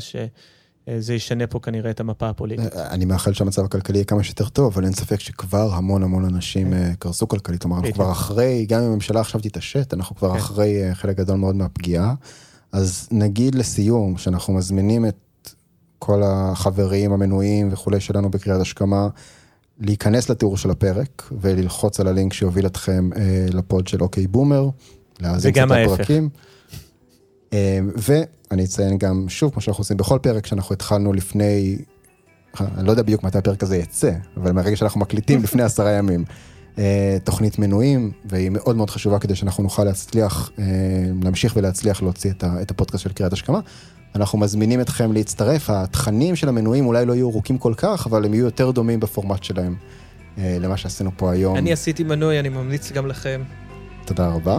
שזה ישנה פה כנראה את המפה הפוליטית.
אני מאחל שהמצב הכלכלי יהיה כמה שיותר טוב, אבל אין ספק שכבר המון המון אנשים
כן.
אה, קרסו כלכלית. כלומר, אנחנו. כבר אחרי, גם אם הממשלה עכשיו תתעשת, אנחנו כבר
כן.
אחרי אה, חלק גדול מאוד מהפגיעה. אז נגיד לסיום, שאנחנו מזמינים את כל החברים המנויים וכולי שלנו בקריאת השכמה, להיכנס לתיאור של הפרק וללחוץ על הלינק שיוביל אתכם אה, לפוד של אוקיי בומר, להאזין
וגם
קצת
ההפך.
לפרקים. אה, ואני אציין גם, שוב, כמו שאנחנו עושים בכל פרק, שאנחנו התחלנו לפני, אני לא יודע בדיוק מתי הפרק הזה יצא, אבל מהרגע שאנחנו מקליטים לפני עשרה ימים, אה, תוכנית מנויים, והיא מאוד מאוד חשובה כדי שאנחנו נוכל להצליח, אה, להמשיך ולהצליח להוציא את הפודקאסט של קריאת השכמה. אנחנו מזמינים אתכם להצטרף, התכנים של המנויים אולי לא יהיו ארוכים כל כך, אבל הם יהיו יותר דומים בפורמט שלהם אה, למה שעשינו פה היום.
אני עשיתי מנוי, אני ממליץ גם לכם.
תודה רבה.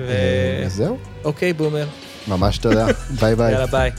אה, וזהו,
ואוקיי, boomer,
ממש תודה. ביי ביי.
יאללה ביי.